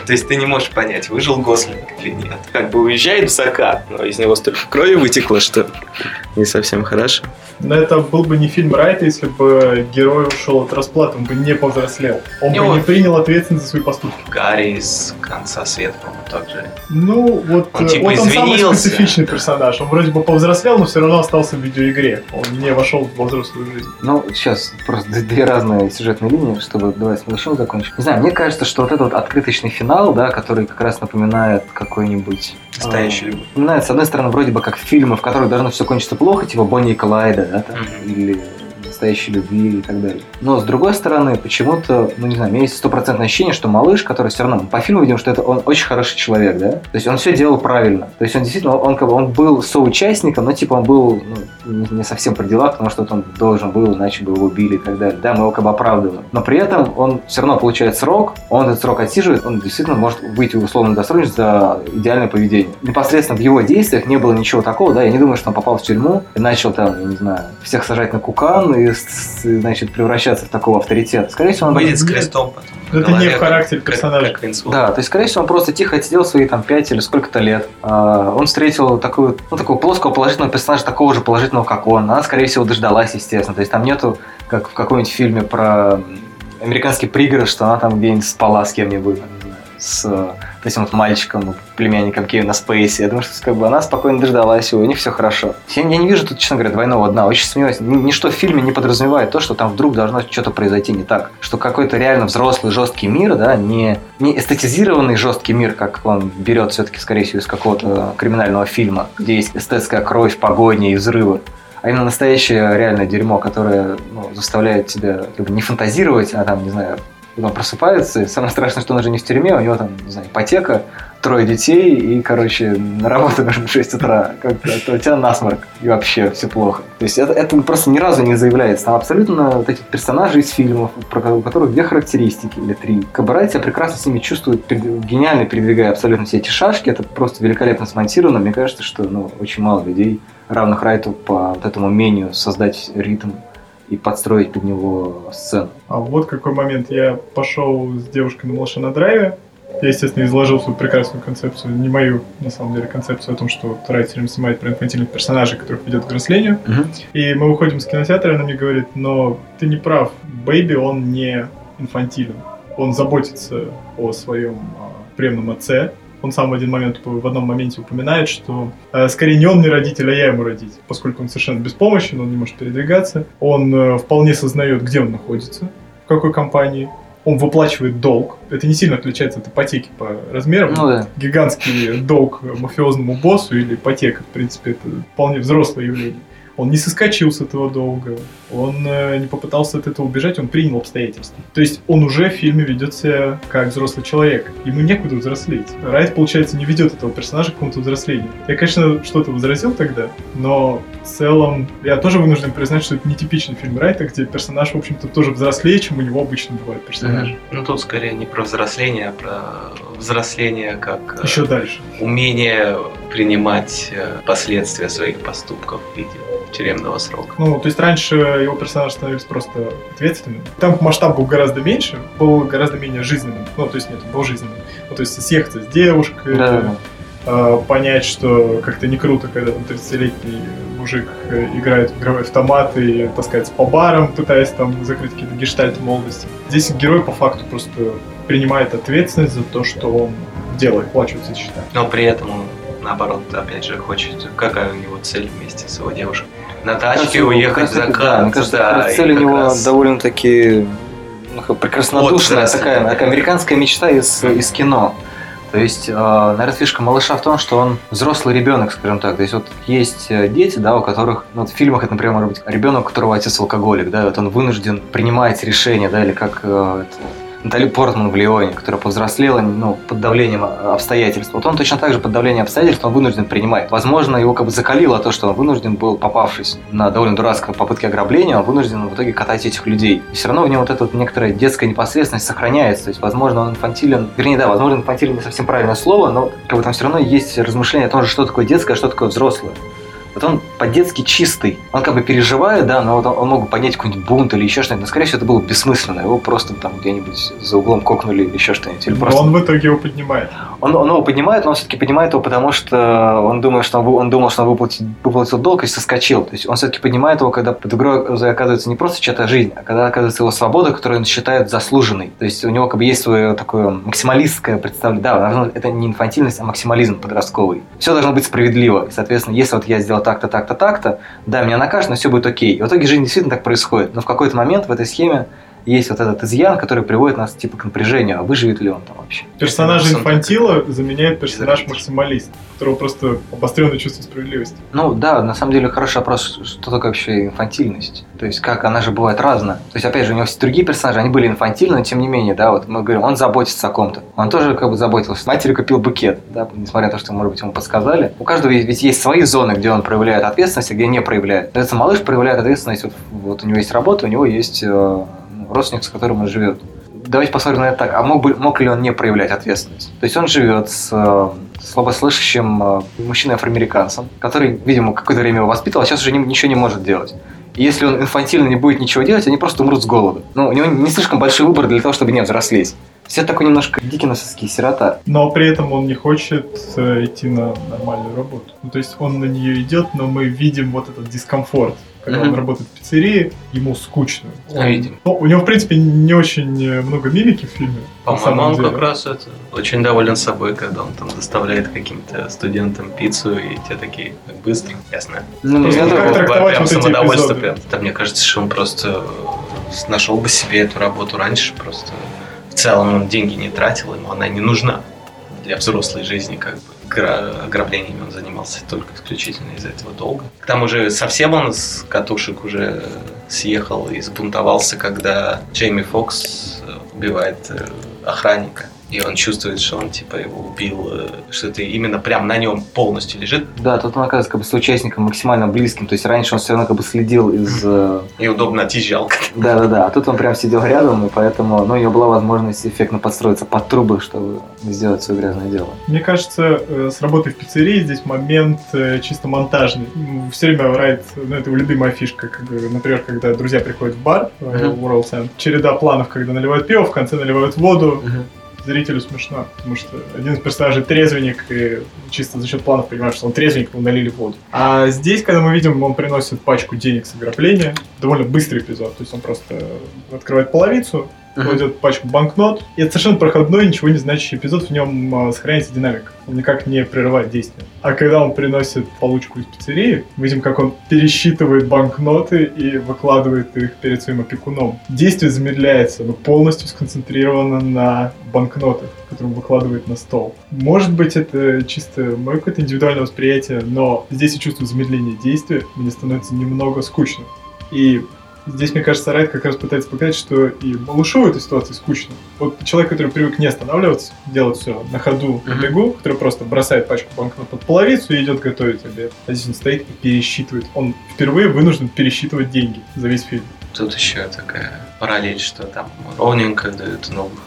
То есть ты не можешь понять, выжил Гослинг или нет. Как бы уезжает в закат, но из него столько крови вытекло, что не совсем хорошо. Но это был бы не фильм Райта, если бы герой ушел от расплаты, он бы не повзрослел. Он Не, бы он- не принял ответственность за свои поступки. Гарри из конца света, по-моему, так же. Ну, вот Он э, типа вот он самый извинился. специфичный персонаж. Он вроде бы повзрослел, но все равно остался в видеоигре. Он не вошел в взрослую жизнь. Ну, сейчас просто две разные сюжетные линии, чтобы давай с малышом закончим. Не знаю, мне кажется, что вот этот вот открыточный финал, да, который как раз напоминает какой-нибудь... Настоящая а, любовь. Напоминает, с одной стороны, вроде бы как фильмы, в которых должно все кончиться плохо, типа Бонни и Клайда, да, там, Мгм. или настоящей любви и так далее. Но с другой стороны, почему-то, ну не знаю, у меня есть стопроцентное ощущение, что малыш, который все равно, по фильму видим, что это он очень хороший человек, да? То есть он все делал правильно. То есть он действительно, он как бы он был соучастником, но типа он был ну, не, совсем при делах, потому что он должен был, иначе бы его убили и так далее. Да, мы его как бы оправдываем. Но при этом он все равно получает срок, он этот срок отсиживает, он действительно может выйти в условную досрочность за идеальное поведение. Непосредственно в его действиях не было ничего такого, да, я не думаю, что он попал в тюрьму и начал там, я не знаю, всех сажать на кукан и, значит, превращаться в такого авторитета. Скорее всего, он Выйдет с крестом потом. Это голове, не в характере как- персонажа. Как, Вон. Да, то есть, скорее всего, он просто тихо отсидел свои там 5 или сколько-то лет. А, Он встретил такую, ну, такого плоского положительного персонажа, такого же положительного, как он. Она, скорее всего, дождалась, естественно. То есть там нету, как в каком-нибудь фильме про американский пригород, что она там где-нибудь спала с кем-нибудь, с этим вот мальчиком, племянником Кевина Спейси. Я думаю, что как бы она спокойно дождалась его, у них все хорошо. Я, я не вижу тут, честно говоря, двойного дна. Очень сомневаюсь. Ни- Ничто в фильме не подразумевает то, что там вдруг должно что-то произойти не так. Что какой-то реально взрослый, жесткий мир, да, не, не эстетизированный жесткий мир, как он берет все-таки, скорее всего, из какого-то криминального фильма, где есть эстетская кровь, погони и взрывы. А именно настоящее реальное дерьмо, которое ну, заставляет тебя как бы, не фантазировать, а там, не знаю, он просыпается, и самое страшное, что он уже не в тюрьме, у него там, не знаю, ипотека, трое детей, и, короче, на работу нужно (laughs) в 6 утра. Как это у тебя насморк, и вообще все плохо. То есть это, это просто ни разу не заявляется. Там абсолютно вот этих персонажей из фильмов, про, у которых две характеристики или три. Кабарай себя прекрасно с ними чувствует, гениально передвигая абсолютно все эти шашки. Это просто великолепно смонтировано. Мне кажется, что ну, очень мало людей, равных Райту по вот этому умению создать ритм и подстроить под него сцену. А вот какой момент. Я пошел с девушкой на малыша на драйве. Я, естественно, изложил свою прекрасную концепцию, не мою, на самом деле, концепцию о том, что Райт все время снимает про инфантильных персонажей, которых ведет к взрослению. И мы выходим с кинотеатра, и она мне говорит, но ты не прав, Бэйби, он не инфантилен. Он заботится о своем а, приемном отце. Он сам в один момент, в одном моменте упоминает, что э, скорее не он мне родитель, а я ему родитель, поскольку он совершенно беспомощен, он не может передвигаться. Он э, вполне сознает, где он находится, в какой компании. Он выплачивает долг. Это не сильно отличается от ипотеки по размерам Ну да. гигантский долг мафиозному боссу или ипотека, в принципе, это вполне взрослое явление. Он не соскочил с этого долга, он э, не попытался от этого убежать, он принял обстоятельства. То есть он уже в фильме ведет себя как взрослый человек. Ему некуда взрослеть. Райт, получается, не ведет этого персонажа к какому-то взрослению. Я, конечно, что-то возразил тогда, но в целом я тоже вынужден признать, что это нетипичный фильм Райта, где персонаж, в общем-то, тоже взрослее, чем у него обычно бывают персонажи. Ну тут скорее не про взросление, а про взросление как э, Еще дальше. умение принимать э, последствия своих поступков в виде тюремного срока. Ну, то есть раньше его персонажи становились просто ответственными. Там масштаб был гораздо меньше, был гораздо менее жизненным. Ну, то есть нет, был жизненным. Ну, то есть съехаться с девушкой, Да. э, понять, что как-то не круто, когда там 30-летний мужик э, играет в игровой автомат и таскается по барам, пытаясь там закрыть какие-то гештальты молодости. Здесь герой по факту просто принимает ответственность за то, что он делает, плачутся счета. Но при этом он, наоборот, опять же, хочет, какая у него цель вместе с его девушкой. На тачке уехать в закат. Да, мне кажется, да, цель у него раз- довольно-таки ну, прекраснодушная, Вот, такая, такая американская мечта из, из кино. То есть, э, наверное, фишка малыша в том, что он взрослый ребенок, скажем так. То есть, вот есть э, дети, да, у которых, ну, вот в фильмах это, например, может быть ребенок, у которого отец алкоголик, да, вот он вынужден принимать решения, да, или как э, это, Натали Портман в Леоне, которая повзрослела ну, под давлением обстоятельств. Вот он точно так же под давлением обстоятельств он вынужден принимать. Возможно, его как бы закалило то, что он вынужден был, попавшись на довольно дурацкой попытке ограбления, он вынужден в итоге катать этих людей. И все равно в нем вот эта вот некоторая детская непосредственность сохраняется. То есть, возможно, он инфантилен. Вернее, да, возможно, инфантилен не совсем правильное слово, но как бы там все равно есть размышления о том, что такое детское, а что такое взрослое. Вот он по-детски чистый. Он как бы переживает, да, но вот он, он мог бы поднять какой-нибудь бунт или еще что-нибудь. Но, скорее всего, это было бессмысленно. Его просто там где-нибудь за углом кокнули или еще что-нибудь. Или Но просто... он в итоге его поднимает. Он, он его поднимает, но он все-таки поднимает его, потому что он думает, что он, он думал, что он выплатит, выплатил долг и соскочил. То есть он все-таки поднимает его, когда под игрой оказывается не просто чья-то жизнь, а когда оказывается его свобода, которую он считает заслуженной. То есть у него как бы есть свое такое максималистское представление. Да, это не инфантильность, а максимализм подростковый. Все должно быть справедливо. И, соответственно, если вот я сделал так-то, так-то, так-то, да, меня накажут, но все будет окей. И в итоге жизнь действительно так происходит. Но в какой-то момент в этой схеме есть вот этот изъян, который приводит нас типа к напряжению, а выживет ли он там вообще. Персонаж инфантила заменяет персонаж максималист, у которого просто обостренное чувство справедливости. Ну да, на самом деле хороший вопрос, что такое вообще инфантильность. То есть как она же бывает разная. То есть опять же, у него все другие персонажи, они были инфантильны, но тем не менее, да, вот мы говорим, он заботится о ком-то. Он тоже как бы заботился. Матери купил букет, да, несмотря на то, что, может быть, ему подсказали. У каждого ведь есть свои зоны, где он проявляет ответственность, а где не проявляет. Этот малыш проявляет ответственность, вот, вот у него есть работа, у него есть э, родственник, с которым он живет. Давайте посмотрим на это так. А мог, бы, мог ли он не проявлять ответственность? То есть он живет с э, слабослышащим э, мужчиной-афроамериканцем, который, видимо, какое-то время его воспитывал, а сейчас уже ничего не может делать. И если он инфантильно не будет ничего делать, они просто умрут с голоду. Ну, у него не слишком большой выбор для того, чтобы не взрослеть. Все такой немножко дикиносовский сирота. Но при этом он не хочет э, идти на нормальную работу. Ну, то есть он на нее идет, но мы видим вот этот дискомфорт. Когда Мгм. он работает в пиццерии, ему скучно. Он- Видим. Ну, у него, в принципе, не очень э, много мимики в фильме. По-моему, он деле. как раз это очень доволен собой, когда он там доставляет каким-то студентам пиццу, и те такие, «Как быстро, ясно. Ну, Просто я как тоже- трактовать прям вот эти самодовольство эпизоды? прям. Да, мне кажется, что он просто нашел бы себе эту работу раньше, просто в целом он деньги не тратил, ему она не нужна для взрослой жизни, как бы. Гра- Ограблениями он занимался только исключительно из-за этого долга. К тому же совсем он с катушек уже съехал и сбунтовался, когда Джейми Фокс э, убивает э, охранника. И он чувствует, что он типа его убил, э, что это именно прям на нем полностью лежит. Да, тут он оказывается как бы соучастником максимально близким. То есть раньше он все равно как бы следил из... э, И удобно отъезжал. (laughs) Да-да-да, а тут он прям сидел рядом, и поэтому ну, у него была возможность эффектно подстроиться под трубы, чтобы сделать свое грязное дело. Мне кажется, э, с работой в пиццерии здесь момент чисто монтажный. Все время Райт, ну это его любимая фишка, как, бы, например, когда друзья приходят в бар в World End, череда планов, когда наливают пиво, в конце наливают воду, зрителю смешно, потому что один из персонажей трезвенник, и чисто за счет планов понимаешь, что он трезвенник, ему налили воду. А здесь, когда мы видим, он приносит пачку денег с ограбления, довольно быстрый эпизод, то есть он просто открывает половицу, кладет пачку банкнот, и это совершенно проходной, ничего не значащий эпизод, в нем а, сохраняется динамика, он никак не прерывает действие. А когда он приносит получку из пиццерии, видим, как он пересчитывает банкноты и выкладывает их перед своим опекуном. Действие замедляется, но полностью сконцентрировано на банкнотах, которые он выкладывает на стол. Может быть, это чисто мое какое-то индивидуальное восприятие, но здесь я чувствую замедление действия, мне становится немного скучно. И Здесь, мне кажется, Райт как раз пытается показать, что и малышу в этой ситуации скучно. Вот человек, который привык не останавливаться, делать все на ходу, на бегу, который просто бросает пачку банкнот под половицу и идет готовить обед. А здесь он стоит и пересчитывает. Он впервые вынужден пересчитывать деньги за весь фильм. Тут еще такая параллель, что там ровненько дают новых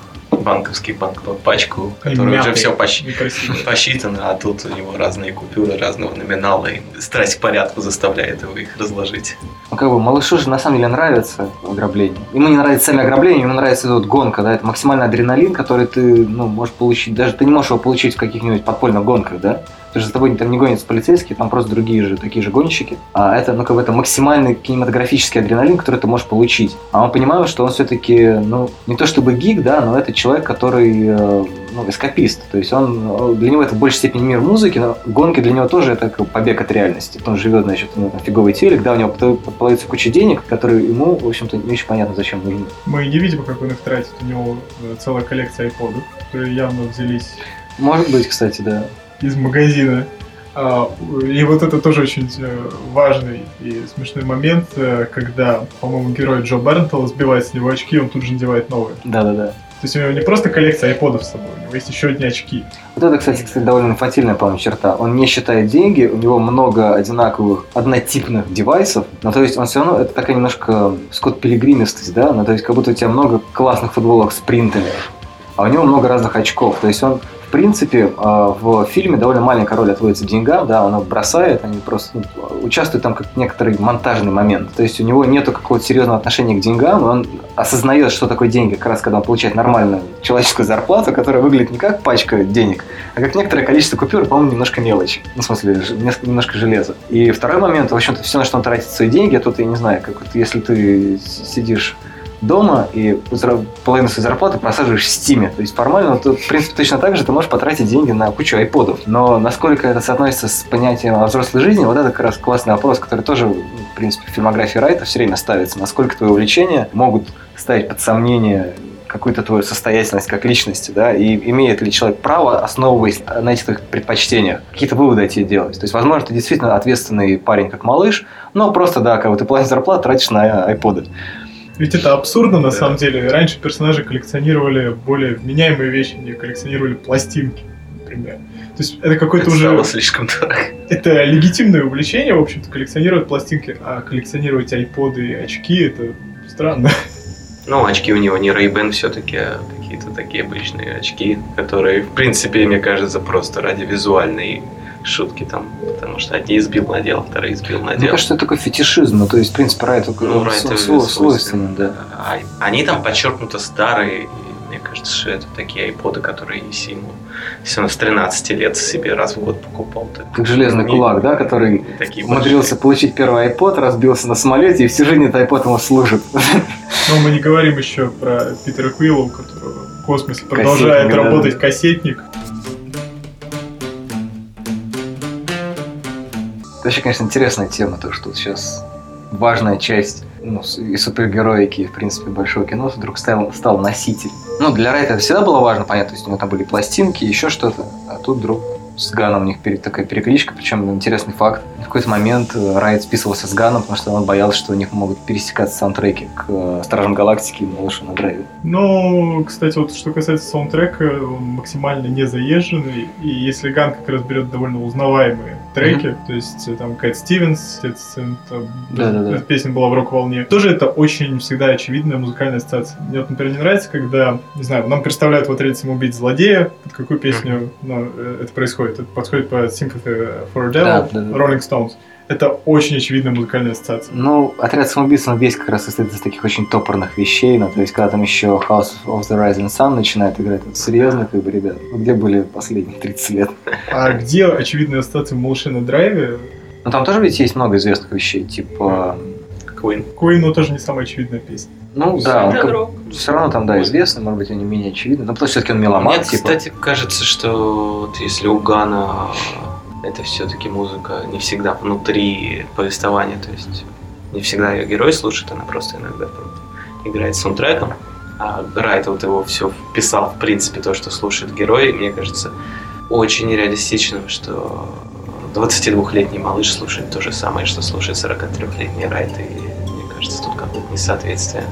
банковских банкнот пачку, которая уже все посчитана. некрасиво. посчитано, а тут у него разные купюры разного номинала, и страсть к порядку заставляет его их разложить. Ну, как бы малышу же на самом деле нравится ограбление. Ему не нравится сами ограбления, ему нравится эта вот гонка, да, это максимальный адреналин, который ты, ну, можешь получить, даже ты не можешь его получить в каких-нибудь подпольных гонках, да, Потому что за тобой там не гонятся полицейские, там просто другие же, такие же гонщики. А это, ну, как бы это максимальный кинематографический адреналин, который ты можешь получить. А он понимает, что он все-таки, ну, не то чтобы гик, да, но это человек, который, э, ну, эскапист. То есть он, для него это в большей степени мир музыки, но гонки для него тоже это как побег от реальности. Он живет, значит, ну, фиговый телек, да, у него появляется куча денег, которые ему, в общем-то, не очень понятно, зачем нужны. Мы не видим, как он их тратит. У него э, целая коллекция айподов, которые явно взялись... Может быть, кстати, да. Из магазина. А, и вот это тоже очень э, важный и смешной момент, э, когда, по-моему, герой Джо Бернтелл сбивает с него очки, он тут же надевает новые. Да-да-да. То есть у него не просто коллекция айподов с собой, у него есть еще одни очки. Вот это, кстати, кстати, довольно инфантильная, по-моему, черта. Он не считает деньги, у него много одинаковых, однотипных девайсов, но то есть он все равно, это такая немножко скот пилигримистость, да, ну то есть как будто у тебя много классных футболок с принтами, а у него много разных очков. То есть он принципе, а, в фильме довольно маленькая роль отводится деньгам, да, он бросает, они просто ну, участвуют там как некоторый монтажный момент. То есть у него нету какого-то серьезного отношения к деньгам, он осознает, что такое деньги, как раз когда он получает нормальную человеческую зарплату, которая выглядит не как пачка денег, а как некоторое количество купюр, по-моему, немножко мелочи. Ну, в смысле, немножко железа. И второй момент, в общем-то, все, на что он тратит свои деньги, а тут, я не знаю, как вот, если ты сидишь дома и половину своей зарплаты просаживаешь в стиме. То есть формально, то, в принципе, точно так же ты можешь потратить деньги на кучу айподов. Но насколько это соотносится с понятием о взрослой жизни, вот это как раз классный вопрос, который тоже, в принципе, в фильмографии Райта все время ставится. Насколько твои увлечения могут ставить под сомнение какую-то твою состоятельность как личности, да, и имеет ли человек право, основываясь на этих твоих предпочтениях, какие-то выводы эти делать. То есть, возможно, ты действительно ответственный парень, как малыш, но просто, да, как бы ты платишь зарплату, тратишь на айподы. Ведь это абсурдно на да. самом деле. Раньше персонажи коллекционировали более вменяемые вещи, они коллекционировали пластинки, например. То есть это какой-то уже... Стало слишком дорого. Это легитимное увлечение, в общем-то, коллекционировать пластинки, а коллекционировать айподы и очки, это странно. Ну, очки у него не Ray-Ban все-таки, а какие-то такие обычные очки, которые, в принципе, мне кажется, просто ради визуальной шутки там, потому что одни избил надел, вторые избил надел. Мне кажется, это такой фетишизм, ну, то есть, в принципе, Райт ну, свойственен, свойственен, да. А, они там подчеркнуто старые, кажется, что это такие айподы, которые если ему, если он с 13 лет себе раз в год покупал. То как железный кулак, да, который умудрился получить первый iPod, разбился на самолете, и всю жизнь этот iPod ему служит. Но мы не говорим еще про Питера Квилла, у которого в космосе продолжает кассетник, работать да. кассетник. вообще, конечно, интересная тема, то, что сейчас важная часть ну, и супергероики, и, в принципе, большого кино вдруг стал, стал носитель. Ну, для Райта это всегда было важно, понятно, то есть у него там были пластинки, еще что-то, а тут вдруг с Ганом у них такая перекличка, причем интересный факт. В какой-то момент э, Райт списывался с Ганом, потому что он боялся, что у них могут пересекаться саундтреки к э, Стражам Галактики и Малышу на драйве. Ну, кстати, вот что касается саундтрека, он максимально не заезженный, и если Ган как раз берет довольно узнаваемые треки, mm-hmm. то есть э, там Кэт Стивенс, да, да. песня была в рок-волне, тоже это очень всегда очевидная музыкальная ассоциация. Мне вот, например, не нравится, когда, не знаю, нам представляют вот отряд самоубийц злодея, под какую песню mm-hmm. ну, это происходит. Это подходит по Sympathy for a Devil, да, да, да. Rolling Stones. Это очень очевидная музыкальная ассоциация. Ну, отряд самоубийц, он весь как раз состоит из таких очень топорных вещей. Ну, то есть, когда там еще House of the Rising Sun начинает играть, вот серьезно, как бы, ребят, где были последние 30 лет? А где очевидная ассоциация в «Малыше на драйве»? Ну, там тоже ведь есть много известных вещей, типа... Queen. Queen, но тоже не самая очевидная песня. Ну да, он как, все равно там, да, известный, может быть, они менее очевидны. Но потому что все-таки он меломан. Мне, типа. кстати, кажется, что вот если у Гана это все-таки музыка не всегда внутри повествования, то есть не всегда ее герой слушает, она просто иногда играет саундтреком. А Райт вот его все вписал, в принципе, то, что слушает герой, мне кажется, очень нереалистичным, что 22-летний малыш слушает то же самое, что слушает 43-летний Райт, и кажется, тут какое-то несоответствие.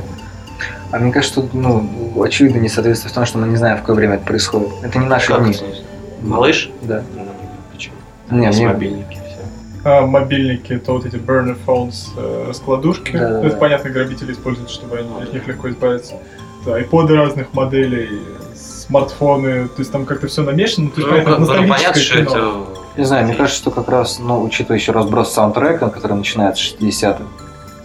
А мне кажется, тут, ну, очевидно несоответствие в том, что мы не знаем, в какое время это происходит. Это не наши как дни. Малыш? Да. Ну, почему? Не, не... мобильники, все. А, мобильники, то вот эти burner phones, э, раскладушки. Да, это, да. понятно, грабители используют, чтобы они, от них легко избавиться. Да, айподы разных моделей, смартфоны, то есть там как-то все намешано. То есть, ну, понятно, ну, понятно, что это... Не знаю, мне кажется, что как раз, ну, учитывая еще разброс саундтрека, который начинается с 60-х,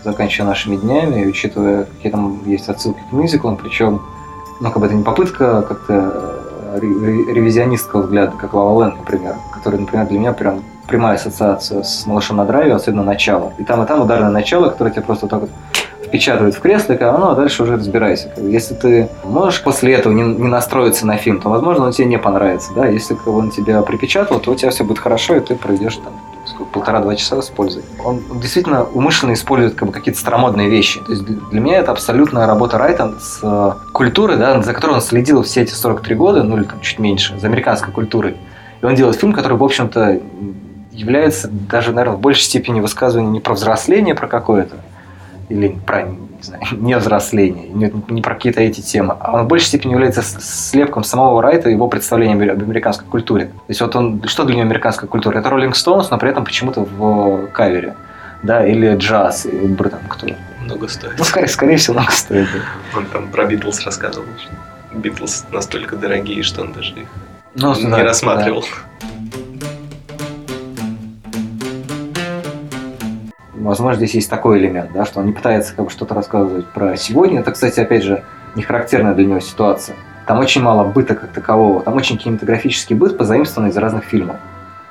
заканчивая нашими днями, и учитывая, какие там есть отсылки к мюзиклам, причем, ну, как бы это не попытка как-то э, ревизионистского взгляда, как Лава Лэнд, например, который, например, для меня прям прямая ассоциация с «Малышом на драйве», особенно начало. И там, и там ударное начало, которое тебе просто так вот впечатывает в кресло, и ну, а дальше уже разбирайся. Если ты можешь после этого не, не настроиться на фильм, то, возможно, он тебе не понравится. Да? Если он тебя припечатал, то у тебя все будет хорошо, и ты пройдешь там полтора-два часа с пользой. Он действительно умышленно использует как бы, какие-то старомодные вещи. То есть для меня это абсолютная работа Райта с э, культурой, да, за которой он следил все эти 43 года, ну или там чуть меньше, за американской культурой. И он делает фильм, который, в общем-то, является даже, наверное, в большей степени высказыванием не про взросление, про какое-то, или про не, знаю, (laughs) не взросление, не, не про какие-то эти темы, а он в большей степени является слепком самого Райта и его представления об американской культуре. То есть вот он, что для него американская культура? Это Роллинг Стоунс, но при этом почему-то в кавере. Да, или джаз, или там кто. Много стоит. Ну, скорее, скорее всего, много стоит. Да. Он там про Битлз рассказывал, Битлз настолько дорогие, что он даже их ну, не да, рассматривал. Да. Возможно, здесь есть такой элемент, да, что он не пытается как бы что-то рассказывать про сегодня. Это, кстати, опять же, не характерная для него ситуация. Там очень мало быта как такового. Там очень кинематографический быт, позаимствованный из разных фильмов.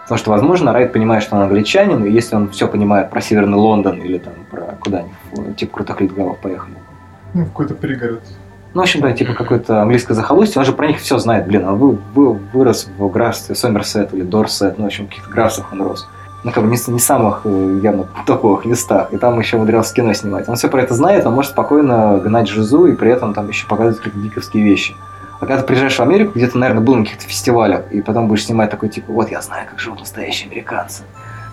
Потому что, возможно, Райт понимает, что он англичанин, и если он все понимает про Северный Лондон или там про куда-нибудь, типа крутых литгалов поехали. Ну, в какой-то пригород. Ну, в общем, да, типа какое-то английское захолустье, он же про них все знает. Блин, он вы, вы, вырос в графстве Сомерсет или Дорсет, ну, в общем, в каких-то графствах он рос ну, как бы не, не самых э, явно топовых местах, и там еще умудрялся кино снимать. Он все про это знает, он может спокойно гнать жизу и при этом там еще показывать какие-то диковские вещи. А когда ты приезжаешь в Америку, где то наверное, был на каких-то фестивалях, и потом будешь снимать такой, типа, вот я знаю, как живут настоящие американцы.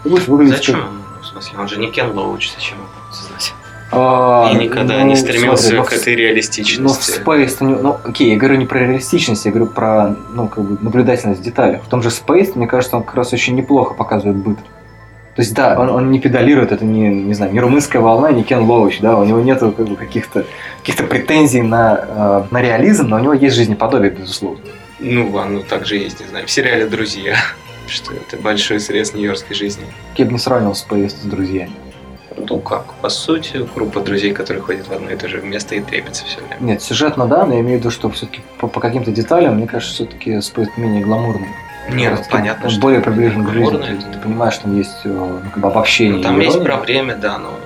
Ты будешь выглядеть Зачем? Как... В смысле, он же не Кен Лоуч, зачем его создать? А, и никогда ну, не стремился смотри, ну, к этой реалистичности. Ну, в Space, ну, ну, окей, я говорю не про реалистичность, я говорю про, ну, как бы, наблюдательность в деталях. В том же Space, мне кажется, он как раз очень неплохо показывает быт. То есть, да, он, он не педалирует, это не, не знаю, не румынская волна, не Кен Лоуч, да, у него нет как бы, каких-то каких претензий на, э, на реализм, но у него есть жизнеподобие, безусловно. Ну, оно также есть, не знаю, в сериале «Друзья», (laughs) что это большой срез нью-йоркской жизни. Я бы не сравнивал Space с «Друзьями». Ну как, по сути, группа друзей, которые ходят в одно и то же место и трепятся все время. Нет, сюжетно да, но я имею в виду, что все-таки по, по каким-то деталям, мне кажется, все-таки Space менее гламурный. Не, ну, понятно, что более приближен к жизни. Ты, ты понимаешь, что там есть э, ну, как бы обобщение. Ну, там есть про время, да, но...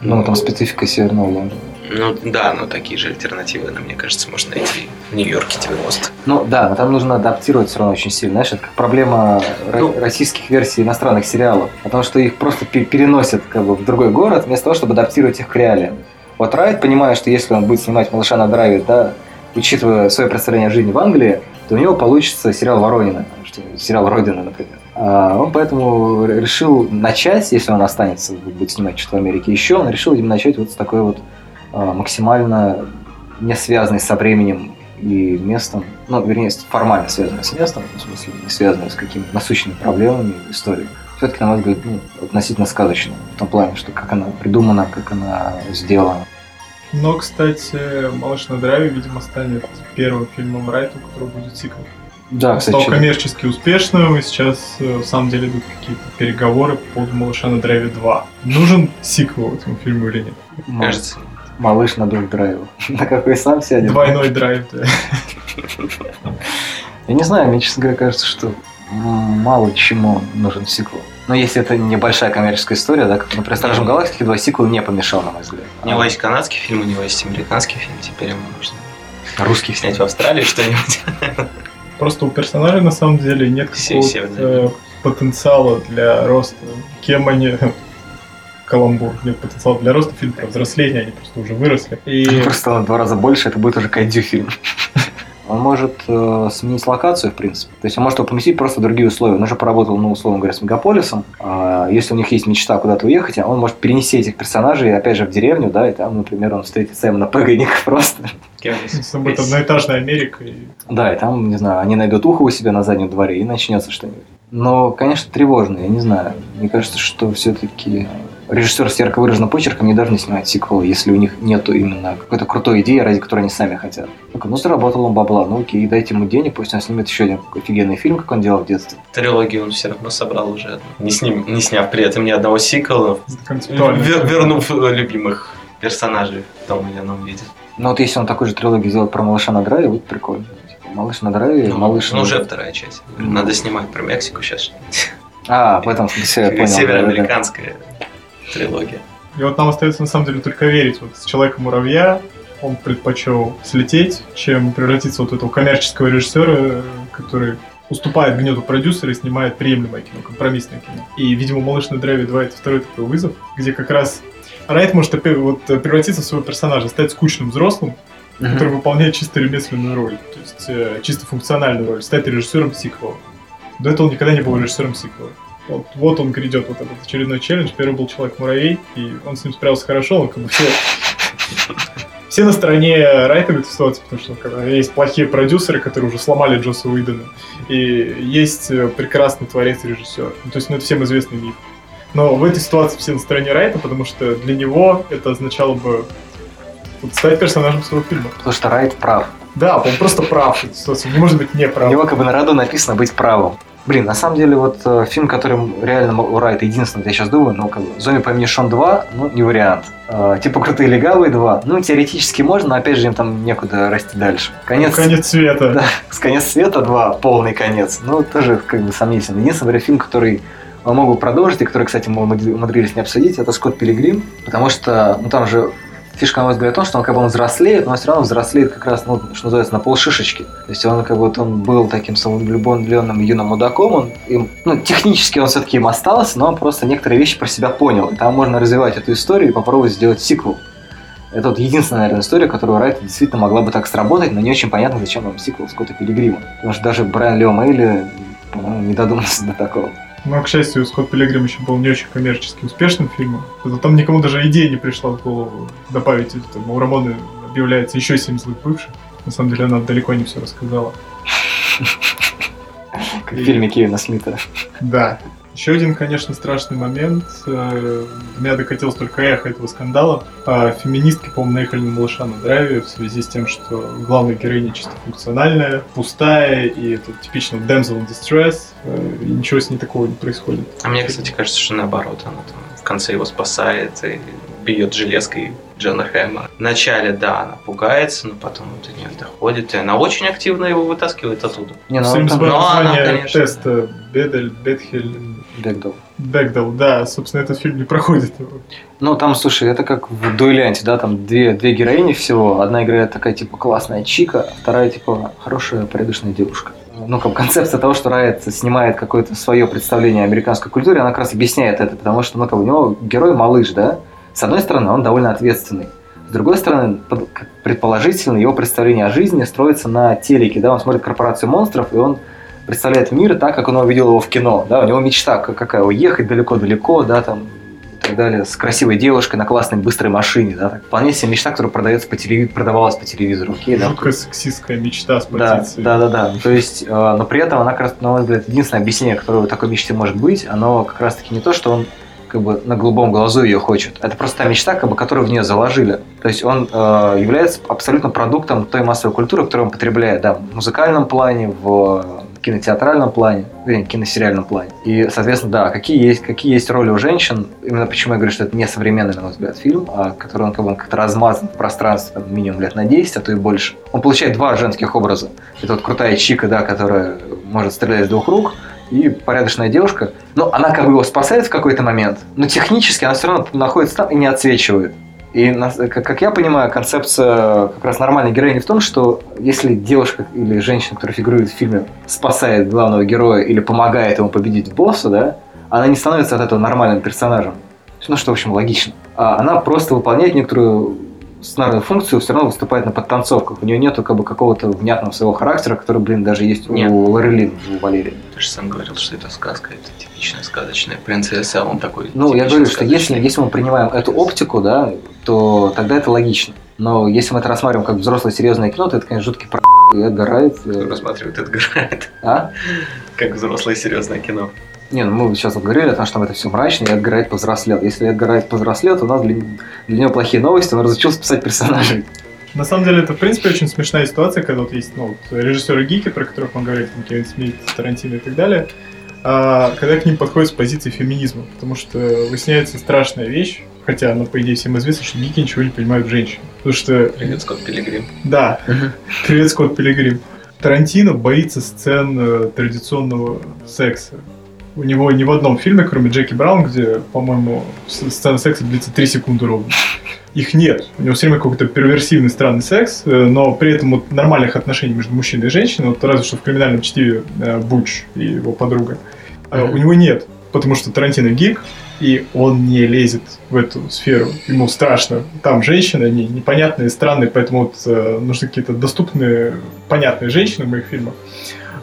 Ну, там специфика Северного Лондона. Ну да, но такие же альтернативы, мне кажется, можно найти в Нью-Йорке 90 Ну да, но там нужно адаптировать все равно очень сильно. Знаешь, это как проблема ну, российских версий иностранных сериалов. Потому что их просто переносят как бы в другой город, вместо того, чтобы адаптировать их к реалиям. Вот Райт понимает, что если он будет снимать «Малыша на драйве», да, учитывая свое представление о жизни в Англии, то у него получится сериал «Воронина», сериал «Родина», например. А он поэтому решил начать, если он останется, будет снимать что-то в Америке еще, он решил именно начать вот с такой вот максимально не связанной со временем и местом, ну, вернее, формально связанной с местом, в смысле, не связанной с какими-то насущными проблемами историей. Все-таки, на мой взгляд, ну, относительно сказочно, в том плане, что как она придумана, как она сделана. Но, кстати, «Малыш на драйве», видимо, станет первым фильмом Райта, у которого будет сиквел. Да, кстати. Стал коммерчески успешным, и сейчас, э, в самом деле, идут какие-то переговоры по поводу «Малыша на драйве 2». Нужен сиквел этому фильму или нет? Кажется, Малыш на двух драйвах. (laughs) На какой сам сядет? Двойной драйв, да. Я не знаю, мне, честно говоря, кажется, что мало чему нужен сиквел. Но если это небольшая коммерческая история, да, как, например, Стражем Галактики, два сиквела не помешал, на мой взгляд. У него есть канадский фильм, у него есть американский фильм, теперь ему нужно русский снять в Австралии что-нибудь. Просто у персонажей на самом деле нет какого-то потенциала для роста. Кем они каламбур. Нет потенциала для роста, фильм про взросление, они просто уже выросли. И... Просто в два раза больше, это будет уже кайдзю фильм. (laughs) Он может э, сменить локацию, в принципе. То есть он может его поместить просто в другие условия. Он уже поработал, ну, условно говоря, с мегаполисом. А если у них есть мечта куда-то уехать, он может перенести этих персонажей, опять же, в деревню, да, и там, например, он встретится именно погодников (laughs) просто. Будет одноэтажная Америка. И... Да, и там, не знаю, они найдут ухо у себя на заднем дворе, и начнется что-нибудь. Но, конечно, тревожно, я не знаю. Мне кажется, что все-таки режиссер с ярко выраженным почерком не должны снимать сиквелы, если у них нету именно какой-то крутой идеи, ради которой они сами хотят. Ну, ну заработал он бабла, ну окей, дайте ему денег, пусть он снимет еще один офигенный фильм, как он делал в детстве. Трилогию он все равно собрал уже, не, сним, не сняв при этом ни одного сиквела, вер, вернув любимых персонажей в том или ином виде. Ну вот если он такой же трилогию сделает про малыша на драйве, будет прикольно. Малыш на драйве, ну, малыш... Ну, уже вторая часть. Надо снимать про Мексику сейчас. А, в этом смысле я (laughs) понял. Североамериканская трилогия. И вот нам остается на самом деле только верить. Вот с Человека-муравья он предпочел слететь, чем превратиться вот в этого коммерческого режиссера, который уступает гнету продюсера и снимает приемлемое кино, компромиссное кино. И, видимо, «Малыш на драйве 2» — это второй такой вызов, где как раз Райт может вот, превратиться в своего персонажа, стать скучным взрослым, mm-hmm. который выполняет чисто ремесленную роль, то есть э, чисто функциональную роль, стать режиссером сиквела. До этого он никогда не был режиссером сиквела. Вот, вот он грядет, вот этот очередной челлендж. Первый был Человек-муравей, и он с ним справился хорошо, он как бы все все на стороне Райта в этой ситуации, потому что когда есть плохие продюсеры, которые уже сломали Джоса Уидона, и есть э, прекрасный творец-режиссер. Ну, то есть, ну, это всем известный миф. Но в этой ситуации все на стороне Райта, потому что для него это означало бы вот, стать персонажем своего фильма. Потому что Райт прав. Да, он просто прав в этой ситуации, не может быть не прав. У него как бы на роду написано быть правым. Блин, на самом деле, вот э, фильм, который реально у Райта единственный, я сейчас думаю, ну, как бы, «Зомби по имени Шон 2», ну, не вариант. Э, типа «Крутые легавые 2», ну, теоретически можно, но, опять же, им там некуда расти дальше. Конец, ну, конец света. (laughs) Да, с «Конец света 2», полный конец, ну, тоже, как бы, сомнительно. Единственный фильм, который могу продолжить, и который, кстати, мы умудрились не обсудить, это «Скотт Пилигрим», потому что, ну, там же фишка, на мой взгляд, в том, что он как бы он взрослеет, но он все равно взрослеет как раз, ну, что называется, на полшишечки. То есть он как бы вот он был таким самовлюбленным юным мудаком, он им, ну, технически он все-таки им остался, но он просто некоторые вещи про себя понял. И там можно развивать эту историю и попробовать сделать сиквел. Это вот единственная, наверное, история, которую Райт действительно могла бы так сработать, но не очень понятно, зачем вам сиквел Скотта Пилигрима. Потому что даже Брайан Лео Мейли, по-моему, не додумался до такого. Но, к счастью, Скотт Пилигрим еще был не очень коммерчески успешным фильмом. Там никому даже идея не пришла в голову добавить это. У Рамоны объявляется еще семь злых бывших. На самом деле она далеко не все рассказала. Как в фильме Кевина Смита. Да. Еще один, конечно, страшный момент. Э, до меня докатилось только эхо этого скандала. А феминистки, по-моему, наехали на малыша на драйве в связи с тем, что главная героиня чисто функциональная, пустая, и это типично damsel in distress, э, и ничего с ней такого не происходит. А мне, кстати, кажется, что наоборот, она там в конце его спасает и бьет железкой Джона Хэма. Вначале, да, она пугается, но потом до нее доходит, и она очень активно его вытаскивает оттуда. Не, ну, там... но она, конечно... теста Бедель, Бетхель, Бекдал. Бекдал, да, собственно, этот фильм не проходит. Ну, там, слушай, это как в дуэлянте, да, там две, две героини всего. Одна играет такая, типа, классная чика, а вторая, типа, хорошая, порядочная девушка. Ну, как концепция того, что Райт снимает какое-то свое представление о американской культуре, она как раз объясняет это, потому что, ну, как у него герой малыш, да, с одной стороны, он довольно ответственный. С другой стороны, предположительно, его представление о жизни строится на телеке, да, он смотрит «Корпорацию монстров», и он представляет мир так, как он увидел его в кино, да, у него мечта какая, уехать далеко-далеко, да, там, и так далее, с красивой девушкой на классной быстрой машине, да, так, вполне себе мечта, которая продается по телевизору, продавалась по телевизору, окей, да. Жуткая сексистская мечта с позиции. Да, да, да, да, то есть, э, но при этом она как раз, на мой взгляд, единственное объяснение, которое у такой мечты может быть, оно как раз-таки не то, что он как бы на голубом глазу ее хочет. Это просто та мечта, как бы, которую в нее заложили. То есть он э, является абсолютно продуктом той массовой культуры, которую он потребляет, да, в музыкальном плане, в кинотеатральном плане, вернее, киносериальном плане. И, соответственно, да, какие есть, какие есть роли у женщин, именно почему я говорю, что это не современный, на мой взгляд, фильм, а который он как бы как-то размазан в пространстве там, минимум лет на 10, а то и больше. Он получает два женских образа. Это вот крутая чика, да, которая может стрелять с двух рук, и порядочная девушка. Но она как бы его спасает в какой-то момент, но технически она все равно находится там и не отсвечивает. И, как я понимаю, концепция как раз нормальной героини в том, что если девушка или женщина, которая фигурирует в фильме, спасает главного героя или помогает ему победить босса, да, она не становится от этого нормальным персонажем. Ну, что, в общем, логично. А она просто выполняет некоторую сценарную функцию, все равно выступает на подтанцовках. У нее нету как бы какого-то внятного своего характера, который, блин, даже есть Нет. у Лорелин, у Валерии. Ты же сам говорил, что это сказка, это типичная сказочная принцесса, а он такой. Ну, я говорю, что если, если мы принимаем эту оптику, да, то тогда это логично. Но если мы это рассматриваем как взрослое серьезное кино, то это, конечно, жуткий про и Эдгар Райт. Кто рассматривает Эдгар Райт? А? Как взрослое серьезное кино. Не, ну мы сейчас говорили о том, что там это все мрачно, и Эдгар Райт повзрослел. Если Эдгар Райт повзрослел, то у нас для, для него плохие новости, он разучился писать персонажей. На самом деле, это, в принципе, очень смешная ситуация, когда вот есть ну, вот, режиссеры гики, про которых мы говорили, там, Кевин Смит, Тарантино и так далее, а, когда к ним подходит с позиции феминизма, потому что выясняется страшная вещь, хотя, ну, по идее, всем известно, что гики ничего не понимают в женщине. Потому что... Привет, Скотт Пилигрим. Да, привет, Скотт Пилигрим. Тарантино боится сцен э, традиционного секса У него ни в одном фильме, кроме Джеки Браун, где, по-моему, сцена секса длится 3 секунды ровно. Их нет. У него все время какой-то перверсивный, странный секс, э, но при этом вот нормальных отношений между мужчиной и женщиной, вот разве что в криминальном чтиве э, Буч и его подруга, э, у него нет. Потому что Тарантино гик, и он не лезет в эту сферу. Ему страшно. Там женщины, они непонятные, странные, поэтому вот, э, нужны какие-то доступные, понятные женщины в моих фильмах,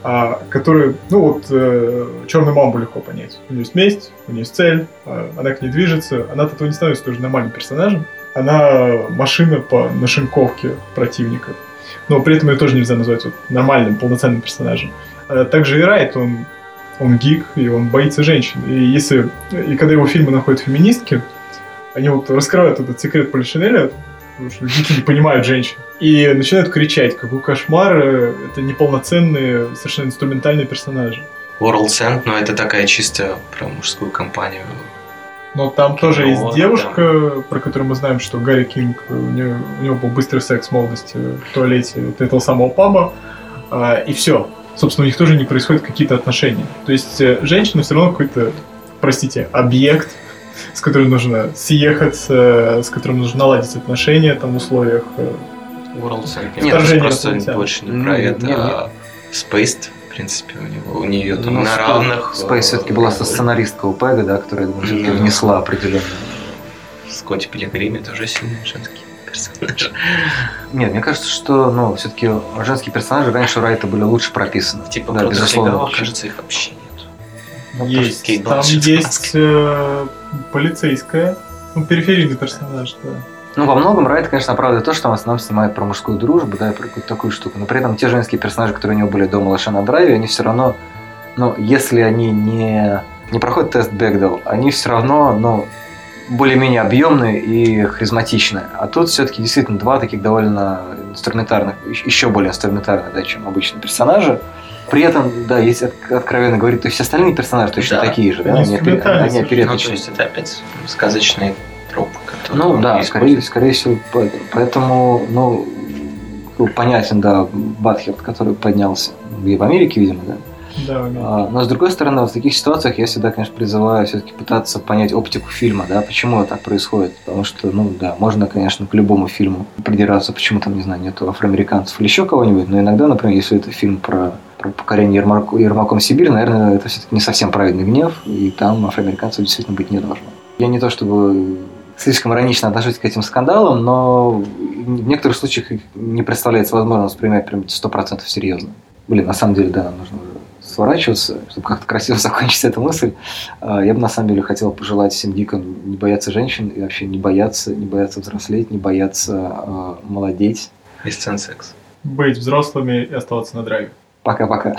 а, которые, ну вот, э, черную маму легко понять. У нее есть месть, у нее есть цель, э, она к ней движется, она от этого не становится тоже нормальным персонажем. Она машина по нашинковке противников. Но при этом ее тоже нельзя назвать вот, нормальным, полноценным персонажем. А также и Райт, он он гик, и он боится женщин. И если и когда его фильмы находят феминистки, они вот раскрывают этот секрет Полишинеля, потому что гики не понимают женщин, и начинают кричать, какой кошмар, это неполноценные, совершенно инструментальные персонажи. World End, но это такая чисто про мужскую компанию. Но там тоже ну, есть девушка, там. про которую мы знаем, что Гарри Кинг, у него, у него был быстрый секс в молодости в туалете этого самого паба, а, и все собственно, у них тоже не происходят какие-то отношения. То есть э, женщина все равно какой-то, простите, объект, с которым нужно съехаться, с которым нужно наладить отношения там в условиях э, World Нет, просто больше не про это, нет, а Spaced, в принципе, у него, у нее там ну, на равных. Space все-таки была сценаристка у Пега, да, которая, думаю, внесла определенно. Скотти Пилигрими тоже сильный женский персонаж. Нет, мне кажется, что ну, все-таки женские персонажи раньше у Райта были лучше прописаны. Типа, да, безусловно. кажется, их вообще нет. Ну, есть, там есть э, полицейская, ну, периферийный персонаж, да. Ну, во многом Райт, конечно, оправдывает то, что он в основном снимает про мужскую дружбу, да, и про какую-то такую штуку. Но при этом те женские персонажи, которые у него были до «Малыша на драйве», они все равно, ну, если они не, не проходят тест Бэгдал, они все равно, ну, более-менее объемные и харизматичные. А тут все-таки действительно два таких довольно инструментарных, еще более инструментарных, да, чем обычные персонажи. При этом, да, если откровенно говорить, то все остальные персонажи точно да. такие же, да, они, они, они опереточные. Ну, то есть это опять сказочный троп, который... Ну, да, скорее, скорее всего, поэтому, ну, понятен, да, Батхерт, который поднялся и в Америке, видимо, да, да, а, но с другой стороны, вот в таких ситуациях я всегда, конечно, призываю все-таки пытаться понять оптику фильма, да, почему так происходит. Потому что, ну да, можно, конечно, к любому фильму придираться, почему там, не знаю, нету афроамериканцев или еще кого-нибудь, но иногда, например, если это фильм про покорение Ермак, Ермаком Сибирь, наверное, это все-таки не совсем праведный гнев, и там афроамериканцев действительно быть не должно. Я не то чтобы слишком иронично отношусь к этим скандалам, но в некоторых случаях не представляется возможным воспринимать прям 100% серьезно. Блин, на самом деле, да, нам нужно уже сворачиваться, чтобы как-то красиво (laughs) закончить эту мысль. А, я бы на самом деле хотел пожелать всем дико не бояться женщин и вообще не бояться, не бояться взрослеть, не бояться э, молодеть. И сцен секс. Быть взрослыми и оставаться на драйве. Пока-пока.